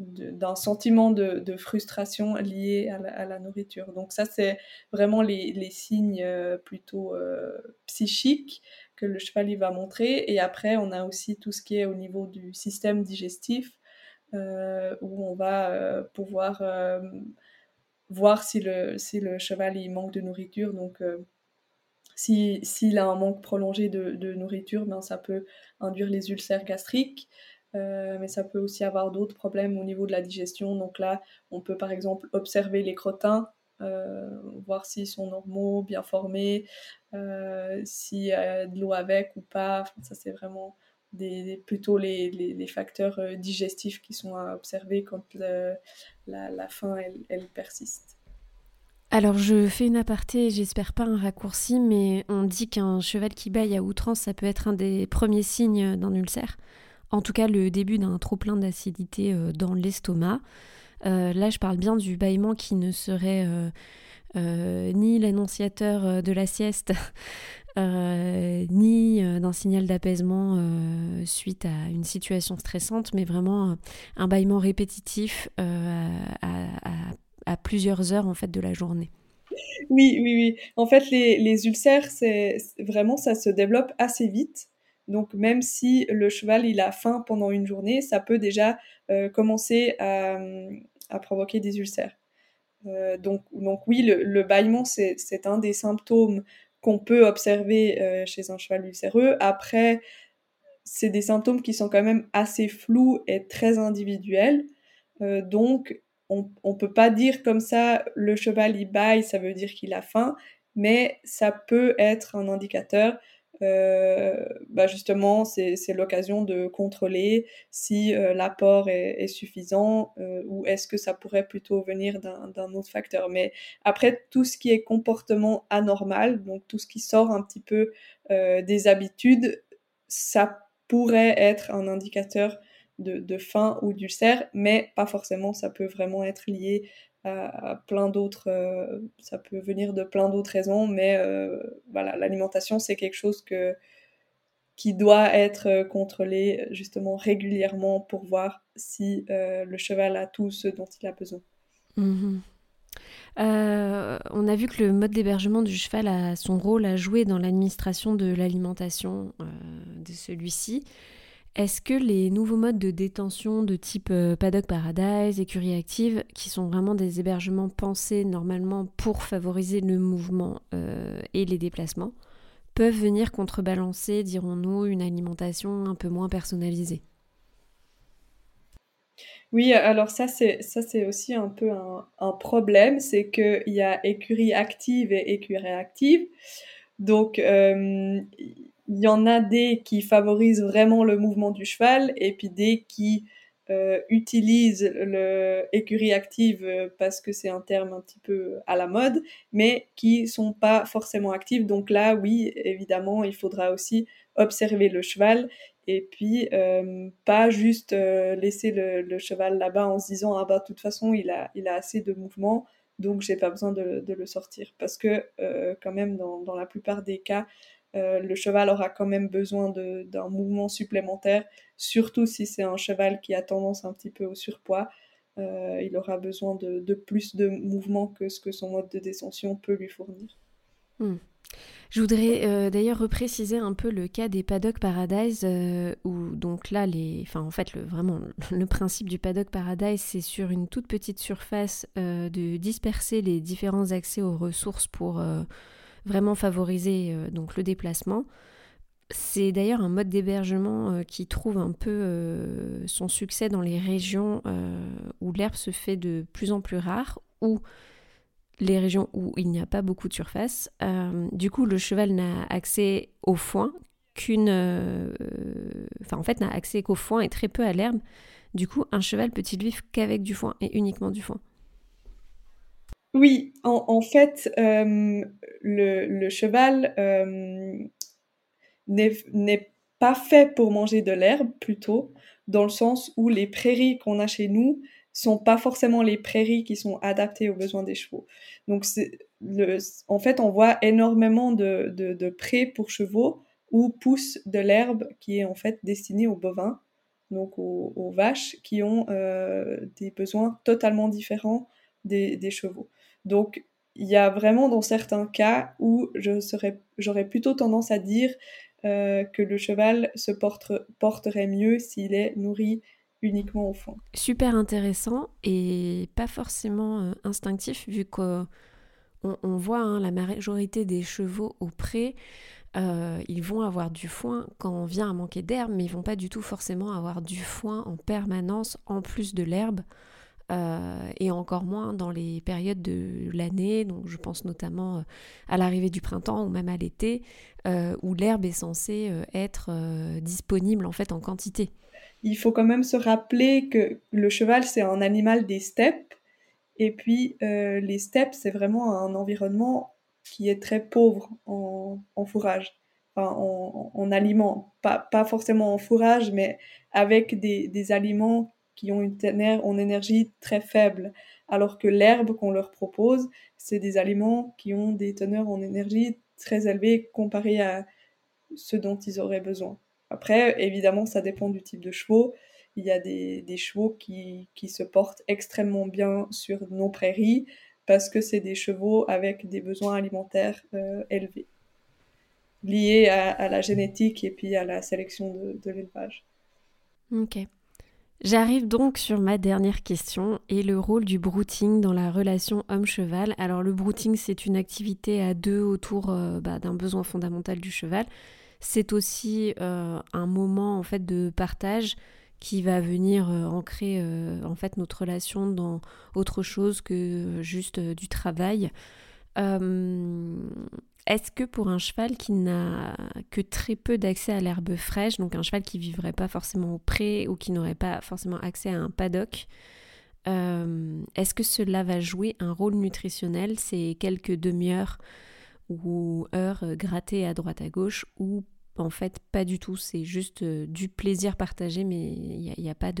d'un sentiment de, frustration lié à la, nourriture. Donc ça, c'est vraiment les, signes euh, plutôt euh, psychiques que le cheval va montrer. Et après, on a aussi tout ce qui est au niveau du système digestif, euh, où on va pouvoir voir si le, si le cheval il manque de nourriture. Donc s'il a un manque prolongé de, de nourriture, ben, ça peut induire les ulcères gastriques. Euh, mais ça peut aussi avoir d'autres problèmes au niveau de la digestion. Donc là, on peut par exemple observer les crottins, euh, voir s'ils sont normaux, bien formés, euh, s'il y a de l'eau avec ou pas. ça, c'est vraiment des, plutôt les, facteurs digestifs qui sont à observer quand la, la, faim, elle, elle persiste. Alors je fais une aparté, j'espère pas un raccourci, mais on dit qu'un cheval qui baille à outrance, ça peut être un des premiers signes d'un ulcère. En tout cas, le début d'un trop plein d'acidité euh, dans l'estomac. Euh, là, je parle bien du bâillement qui ne serait euh, ni l'annonciateur de la sieste, [LAUGHS] ni d'un signal d'apaisement suite à une situation stressante, mais vraiment un bâillement répétitif à à plusieurs heures en fait de la journée. Oui, oui, oui. En fait, les, les ulcères, c'est vraiment ça se développe assez vite. Donc même si le cheval il a faim pendant une journée, ça peut déjà euh, commencer à, provoquer des ulcères. Euh, donc, donc oui, le, le bâillement c'est un des symptômes qu'on peut observer euh, chez un cheval ulcéreux. Après, c'est des symptômes qui sont quand même assez flous et très individuels. donc on, ne peut pas dire comme ça le cheval il baille, ça veut dire qu'il a faim, mais ça peut être un indicateur. Euh, bah justement, c'est l'occasion de contrôler si euh, l'apport est, suffisant euh, ou est-ce que ça pourrait plutôt venir d'un autre facteur. Mais après, tout ce qui est comportement anormal, donc tout ce qui sort un petit peu des habitudes, ça pourrait être un indicateur de, faim ou d'ulcère, mais pas forcément, ça peut vraiment être lié à, plein d'autres, euh, ça peut venir de plein d'autres raisons, mais euh, voilà, l'alimentation, c'est quelque chose que, qui doit être contrôlé justement régulièrement pour voir si euh, le cheval a tout ce dont il a besoin. Mhm. on a vu que le mode d'hébergement du cheval a son rôle à jouer dans l'administration de l'alimentation de celui-ci. Est-ce que les nouveaux modes de détention de type euh, paddock paradise, écurie active, qui sont vraiment des hébergements pensés normalement pour favoriser le mouvement euh, et les déplacements, peuvent venir contrebalancer, dirons-nous, une alimentation un peu moins personnalisée? Oui, alors ça c'est ça c'est aussi un peu un, problème, c'est qu'il y a écurie active et écurie active. Donc euh, il y en a des qui favorisent vraiment le mouvement du cheval et puis des qui euh, utilisent le écurie active euh, parce que c'est un terme un petit peu à la mode, mais qui sont pas forcément actifs. Donc là, oui, évidemment, il faudra aussi observer le cheval et puis euh, pas juste laisser le, cheval là-bas en se disant ah bah de toute façon il a il a assez de mouvement donc j'ai pas besoin de, de, le sortir parce que quand même dans, dans la plupart des cas euh, le cheval aura quand même besoin d'un mouvement supplémentaire, surtout si c'est un cheval qui a tendance un petit peu au surpoids. Euh, il aura besoin de, plus de mouvement que ce que son mode de descension peut lui fournir. Hmm. Je voudrais euh, d'ailleurs repréciser un peu le cas des paddock paradise où donc là les enfin en fait le vraiment [LAUGHS] le principe du paddock paradise c'est sur une toute petite surface de disperser les différents accès aux ressources pour vraiment favoriser euh, donc le déplacement. C'est d'ailleurs un mode d'hébergement euh, qui trouve un peu euh, son succès dans les régions où l'herbe se fait de plus en plus rare, ou les régions où il n'y a pas beaucoup de surface. du coup, le cheval n'a accès au foin qu'une... Enfin, en fait, n'a accès qu'au foin et très peu à l'herbe. Du coup, un cheval peut-il vivre qu'avec du foin et uniquement du foin? Oui, en, fait, euh, le, cheval euh, n'est pas fait pour manger de l'herbe, plutôt, dans le sens où les prairies qu'on a chez nous sont pas forcément les prairies qui sont adaptées aux besoins des chevaux. Donc, en fait, on voit énormément de, de, prés pour chevaux où pousse de l'herbe qui est en fait destinée aux bovins, donc aux, vaches, qui ont euh, des besoins totalement différents des chevaux. Donc, il y a vraiment dans certains cas où j'aurais plutôt tendance à dire euh, que le cheval se porterait mieux s'il est nourri uniquement au fond. Super intéressant et pas forcément euh, instinctif vu qu'on on voit hein, la majorité des chevaux au pré, euh, ils vont avoir du foin quand on vient à manquer d'herbe, mais ils vont pas du tout forcément avoir du foin en permanence en plus de l'herbe. Euh, et encore moins dans les périodes de l'année, donc je pense notamment euh, à l'arrivée du printemps ou même à l'été, euh, où l'herbe est censée être disponible en fait en quantité. Il faut quand même se rappeler que le cheval c'est un animal des steppes. Et puis les steppes, c'est vraiment un environnement qui est très pauvre en, fourrage, enfin, en, aliments, pas, forcément en fourrage, mais avec des aliments qui ont une teneur en énergie très faible, alors que l'herbe qu'on leur propose, c'est des aliments qui ont des teneurs en énergie très élevées comparées à ce dont ils auraient besoin. Après, évidemment, ça dépend du type de chevaux. Il y a des, des chevaux qui, qui, se portent extrêmement bien sur nos prairies parce que c'est des chevaux avec des besoins alimentaires euh, élevés, liés à, la génétique et puis à la sélection de, de l'élevage. Ok. J'arrive donc sur ma dernière question et le rôle du brouting dans la relation homme-cheval. Alors le brouting c'est une activité à deux autour euh, bah, d'un besoin fondamental du cheval. C'est aussi euh, un moment en fait de partage qui va venir euh, ancrer en fait notre relation dans autre chose que juste du travail. Est-ce que pour un cheval qui n'a que très peu d'accès à l'herbe fraîche, donc un cheval qui vivrait pas forcément au pré ou qui n'aurait pas forcément accès à un paddock, euh, est-ce que cela va jouer un rôle nutritionnel ces quelques demi-heures ou heures grattées à droite à gauche ou en fait pas du tout, c'est juste euh, du plaisir partagé mais il n'y a, pas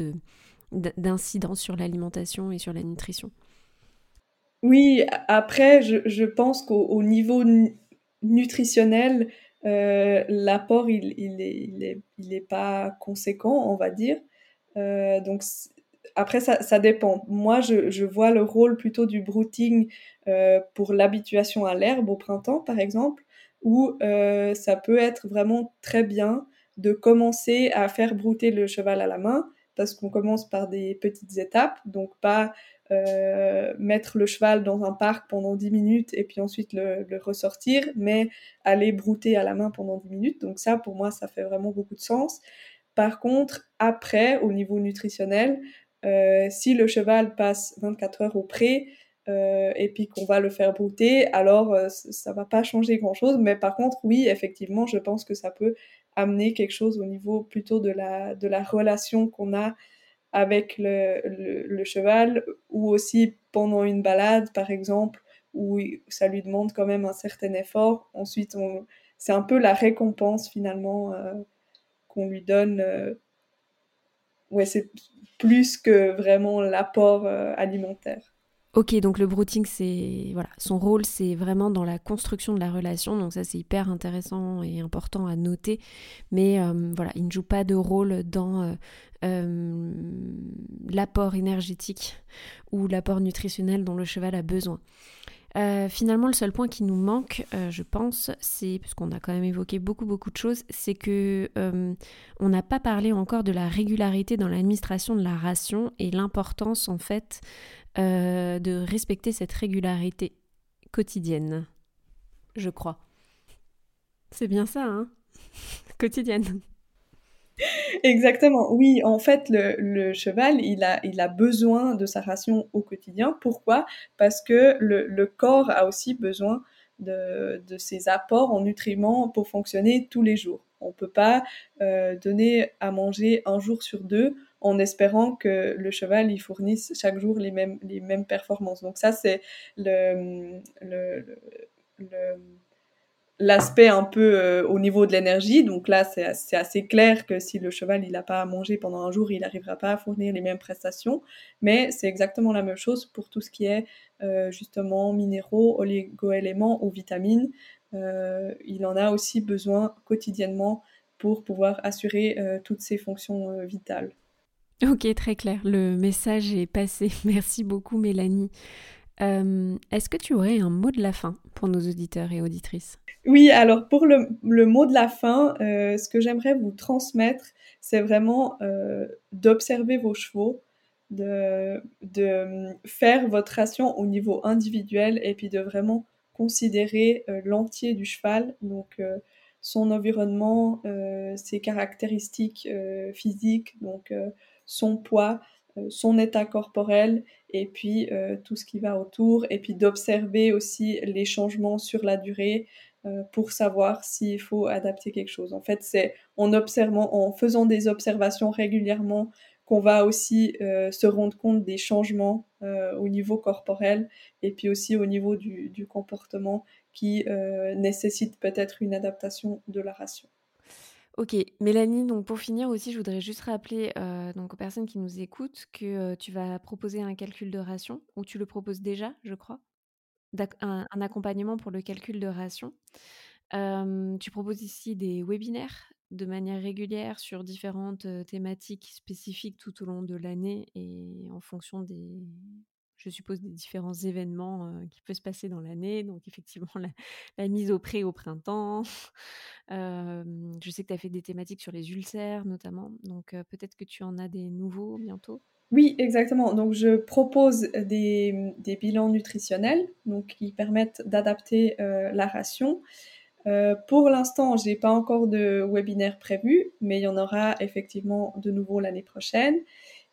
d'incidence sur l'alimentation et sur la nutrition? Oui, après, je, pense qu'au niveau nutritionnel, euh, l'apport, il, il, est, il, est, pas conséquent, on va dire. Euh, donc, après, ça, ça, dépend. Moi, je, je, vois le rôle plutôt du brouting euh, pour l'habituation à l'herbe au printemps, par exemple, où ça peut être vraiment très bien de commencer à faire brouter le cheval à la main, parce qu'on commence par des petites étapes, donc pas mettre le cheval dans un parc pendant 10 minutes et puis ensuite le, ressortir, mais aller brouter à la main pendant 10 minutes. Donc ça, pour moi, ça fait vraiment beaucoup de sens. Par contre, après, au niveau nutritionnel, euh, si le cheval passe 24 heures au pré, euh, et puis qu'on va le faire brouter, alors ça va pas changer grand chose. Mais par contre, oui, effectivement, je pense que ça peut amener quelque chose au niveau plutôt de la, de la relation qu'on a avec le, cheval ou aussi pendant une balade, par exemple, où ça lui demande quand même un certain effort. Ensuite, c'est un peu la récompense finalement euh, qu'on lui donne. Euh, ouais, c'est plus que vraiment l'apport euh, alimentaire. Ok, donc le brouting, c'est voilà, son rôle, c'est vraiment dans la construction de la relation. Donc ça, c'est hyper intéressant et important à noter. Mais euh, voilà, il ne joue pas de rôle dans euh, euh, l'apport énergétique ou l'apport nutritionnel dont le cheval a besoin. Finalement, le seul point qui nous manque, je pense, c'est, puisqu'on a quand même évoqué beaucoup beaucoup de choses, c'est que on n'a pas parlé encore de la régularité dans l'administration de la ration et l'importance en fait euh, de respecter cette régularité quotidienne, je crois. C'est bien ça, hein? Quotidienne. Exactement, oui, en fait, le, cheval, il a, il a besoin de sa ration au quotidien. Pourquoi? Parce que le, corps a aussi besoin de, ses apports en nutriments pour fonctionner tous les jours. On ne peut pas euh, donner à manger un jour sur deux en espérant que le cheval il fournisse chaque jour les mêmes, les mêmes performances. Donc ça, c'est le, l'aspect un peu euh, au niveau de l'énergie. Donc là, c'est assez, assez clair que si le cheval il n'a pas à manger pendant un jour, il n'arrivera pas à fournir les mêmes prestations. Mais c'est exactement la même chose pour tout ce qui est euh, justement minéraux, oligo-éléments ou vitamines. Euh, il en a aussi besoin quotidiennement pour pouvoir assurer toutes ses fonctions vitales. Ok, très clair. Le message est passé. [LAUGHS] Merci beaucoup, Mélanie. Euh, est-ce que tu aurais un mot de la fin pour nos auditeurs et auditrices? Oui, alors pour le, mot de la fin, euh, ce que j'aimerais vous transmettre, c'est vraiment euh, d'observer vos chevaux, de, de, faire votre ration au niveau individuel et puis de vraiment considérer l'entier du cheval, donc son environnement, ses caractéristiques physiques, donc son poids, son état corporel et puis euh, tout ce qui va autour et puis d'observer aussi les changements sur la durée euh, pour savoir s'il faut adapter quelque chose. En fait, c'est en observant, en faisant des observations régulièrement qu'on va aussi se rendre compte des changements au niveau corporel et puis aussi au niveau du, du comportement qui nécessite peut-être une adaptation de la ration. Ok, Mélanie, donc pour finir aussi, je voudrais juste rappeler euh, donc aux personnes qui nous écoutent que euh, tu vas proposer un calcul de ration, ou tu le proposes déjà, je crois, un, accompagnement pour le calcul de ration. tu proposes ici des webinaires de manière régulière sur différentes euh, thématiques spécifiques tout au long de l'année et en fonction des, je suppose, des différents événements qui peuvent se passer dans l'année. Donc, effectivement, la, mise au pré au printemps. [LAUGHS] je sais que tu as fait des thématiques sur les ulcères, notamment. Donc, peut-être que tu en as des nouveaux bientôt. Oui, exactement. Donc, je propose des, des bilans nutritionnels donc, qui permettent d'adapter la ration. pour l'instant, je n'ai pas encore de webinaire prévu, mais il y en aura effectivement de nouveau l'année prochaine.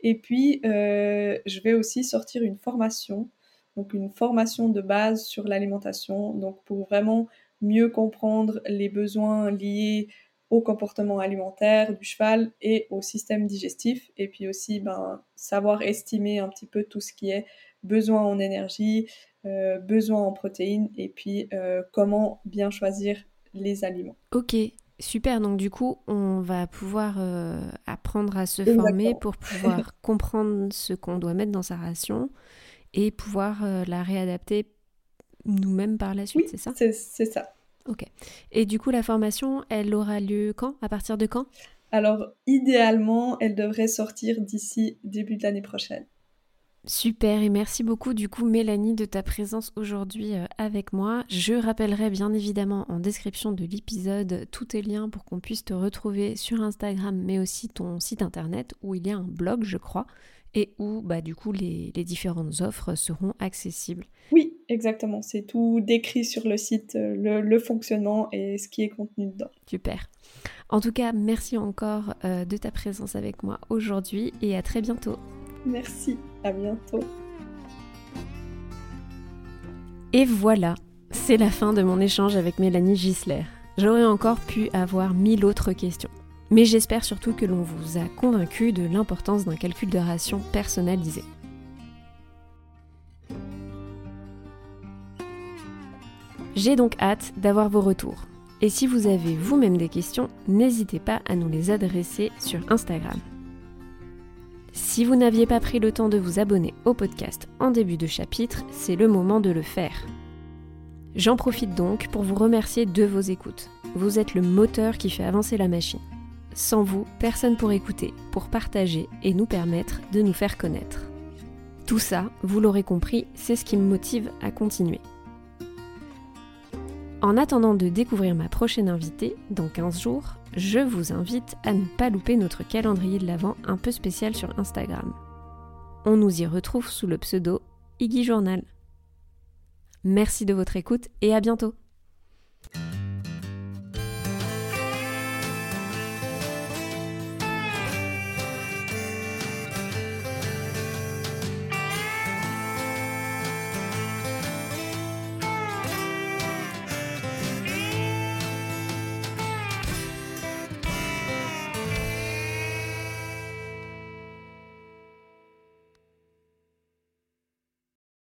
Et puis, euh, je vais aussi sortir une formation, donc une formation de base sur l'alimentation, donc pour vraiment mieux comprendre les besoins liés au comportement alimentaire du cheval et au système digestif, et puis aussi ben, savoir estimer un petit peu tout ce qui est besoin en énergie, euh, besoin en protéines, et puis euh, comment bien choisir les aliments. Ok, Super, donc du coup, on va pouvoir euh, apprendre à se former pour pouvoir [LAUGHS] comprendre ce qu'on doit mettre dans sa ration et pouvoir euh, la réadapter nous-mêmes par la suite, c'est ça? C'est ça. Ok. Et du coup, la formation, elle aura lieu quand? À partir de quand? Alors, idéalement, elle devrait sortir d'ici début de l'année prochaine. Super et merci beaucoup du coup Mélanie de ta présence aujourd'hui euh, avec moi. Je rappellerai bien évidemment en description de l'épisode tous tes liens pour qu'on puisse te retrouver sur Instagram mais aussi ton site internet où il y a un blog je crois et où bah, du coup les, différentes offres seront accessibles. Oui exactement, c'est tout décrit sur le site, euh, le, fonctionnement et ce qui est contenu dedans. Super. En tout cas merci encore euh, de ta présence avec moi aujourd'hui et à très bientôt. Merci, à bientôt. Et voilà, c'est la fin de mon échange avec Mélanie Gisler. J'aurais encore pu avoir mille autres questions. Mais j'espère surtout que l'on vous a convaincu de l'importance d'un calcul de ration personnalisé. J'ai donc hâte d'avoir vos retours. Et si vous avez vous-même des questions, n'hésitez pas à nous les adresser sur Instagram. Si vous n'aviez pas pris le temps de vous abonner au podcast en début de chapitre, c'est le moment de le faire. J'en profite donc pour vous remercier de vos écoutes. Vous êtes le moteur qui fait avancer la machine. Sans vous, personne pour écouter, pour partager et nous permettre de nous faire connaître. Tout ça, vous l'aurez compris, c'est ce qui me motive à continuer. En attendant de découvrir ma prochaine invitée, dans 15 jours, je vous invite à ne pas louper notre calendrier de l'Avent un peu spécial sur Instagram. On nous y retrouve sous le pseudo Iggy Journal. Merci de votre écoute et à bientôt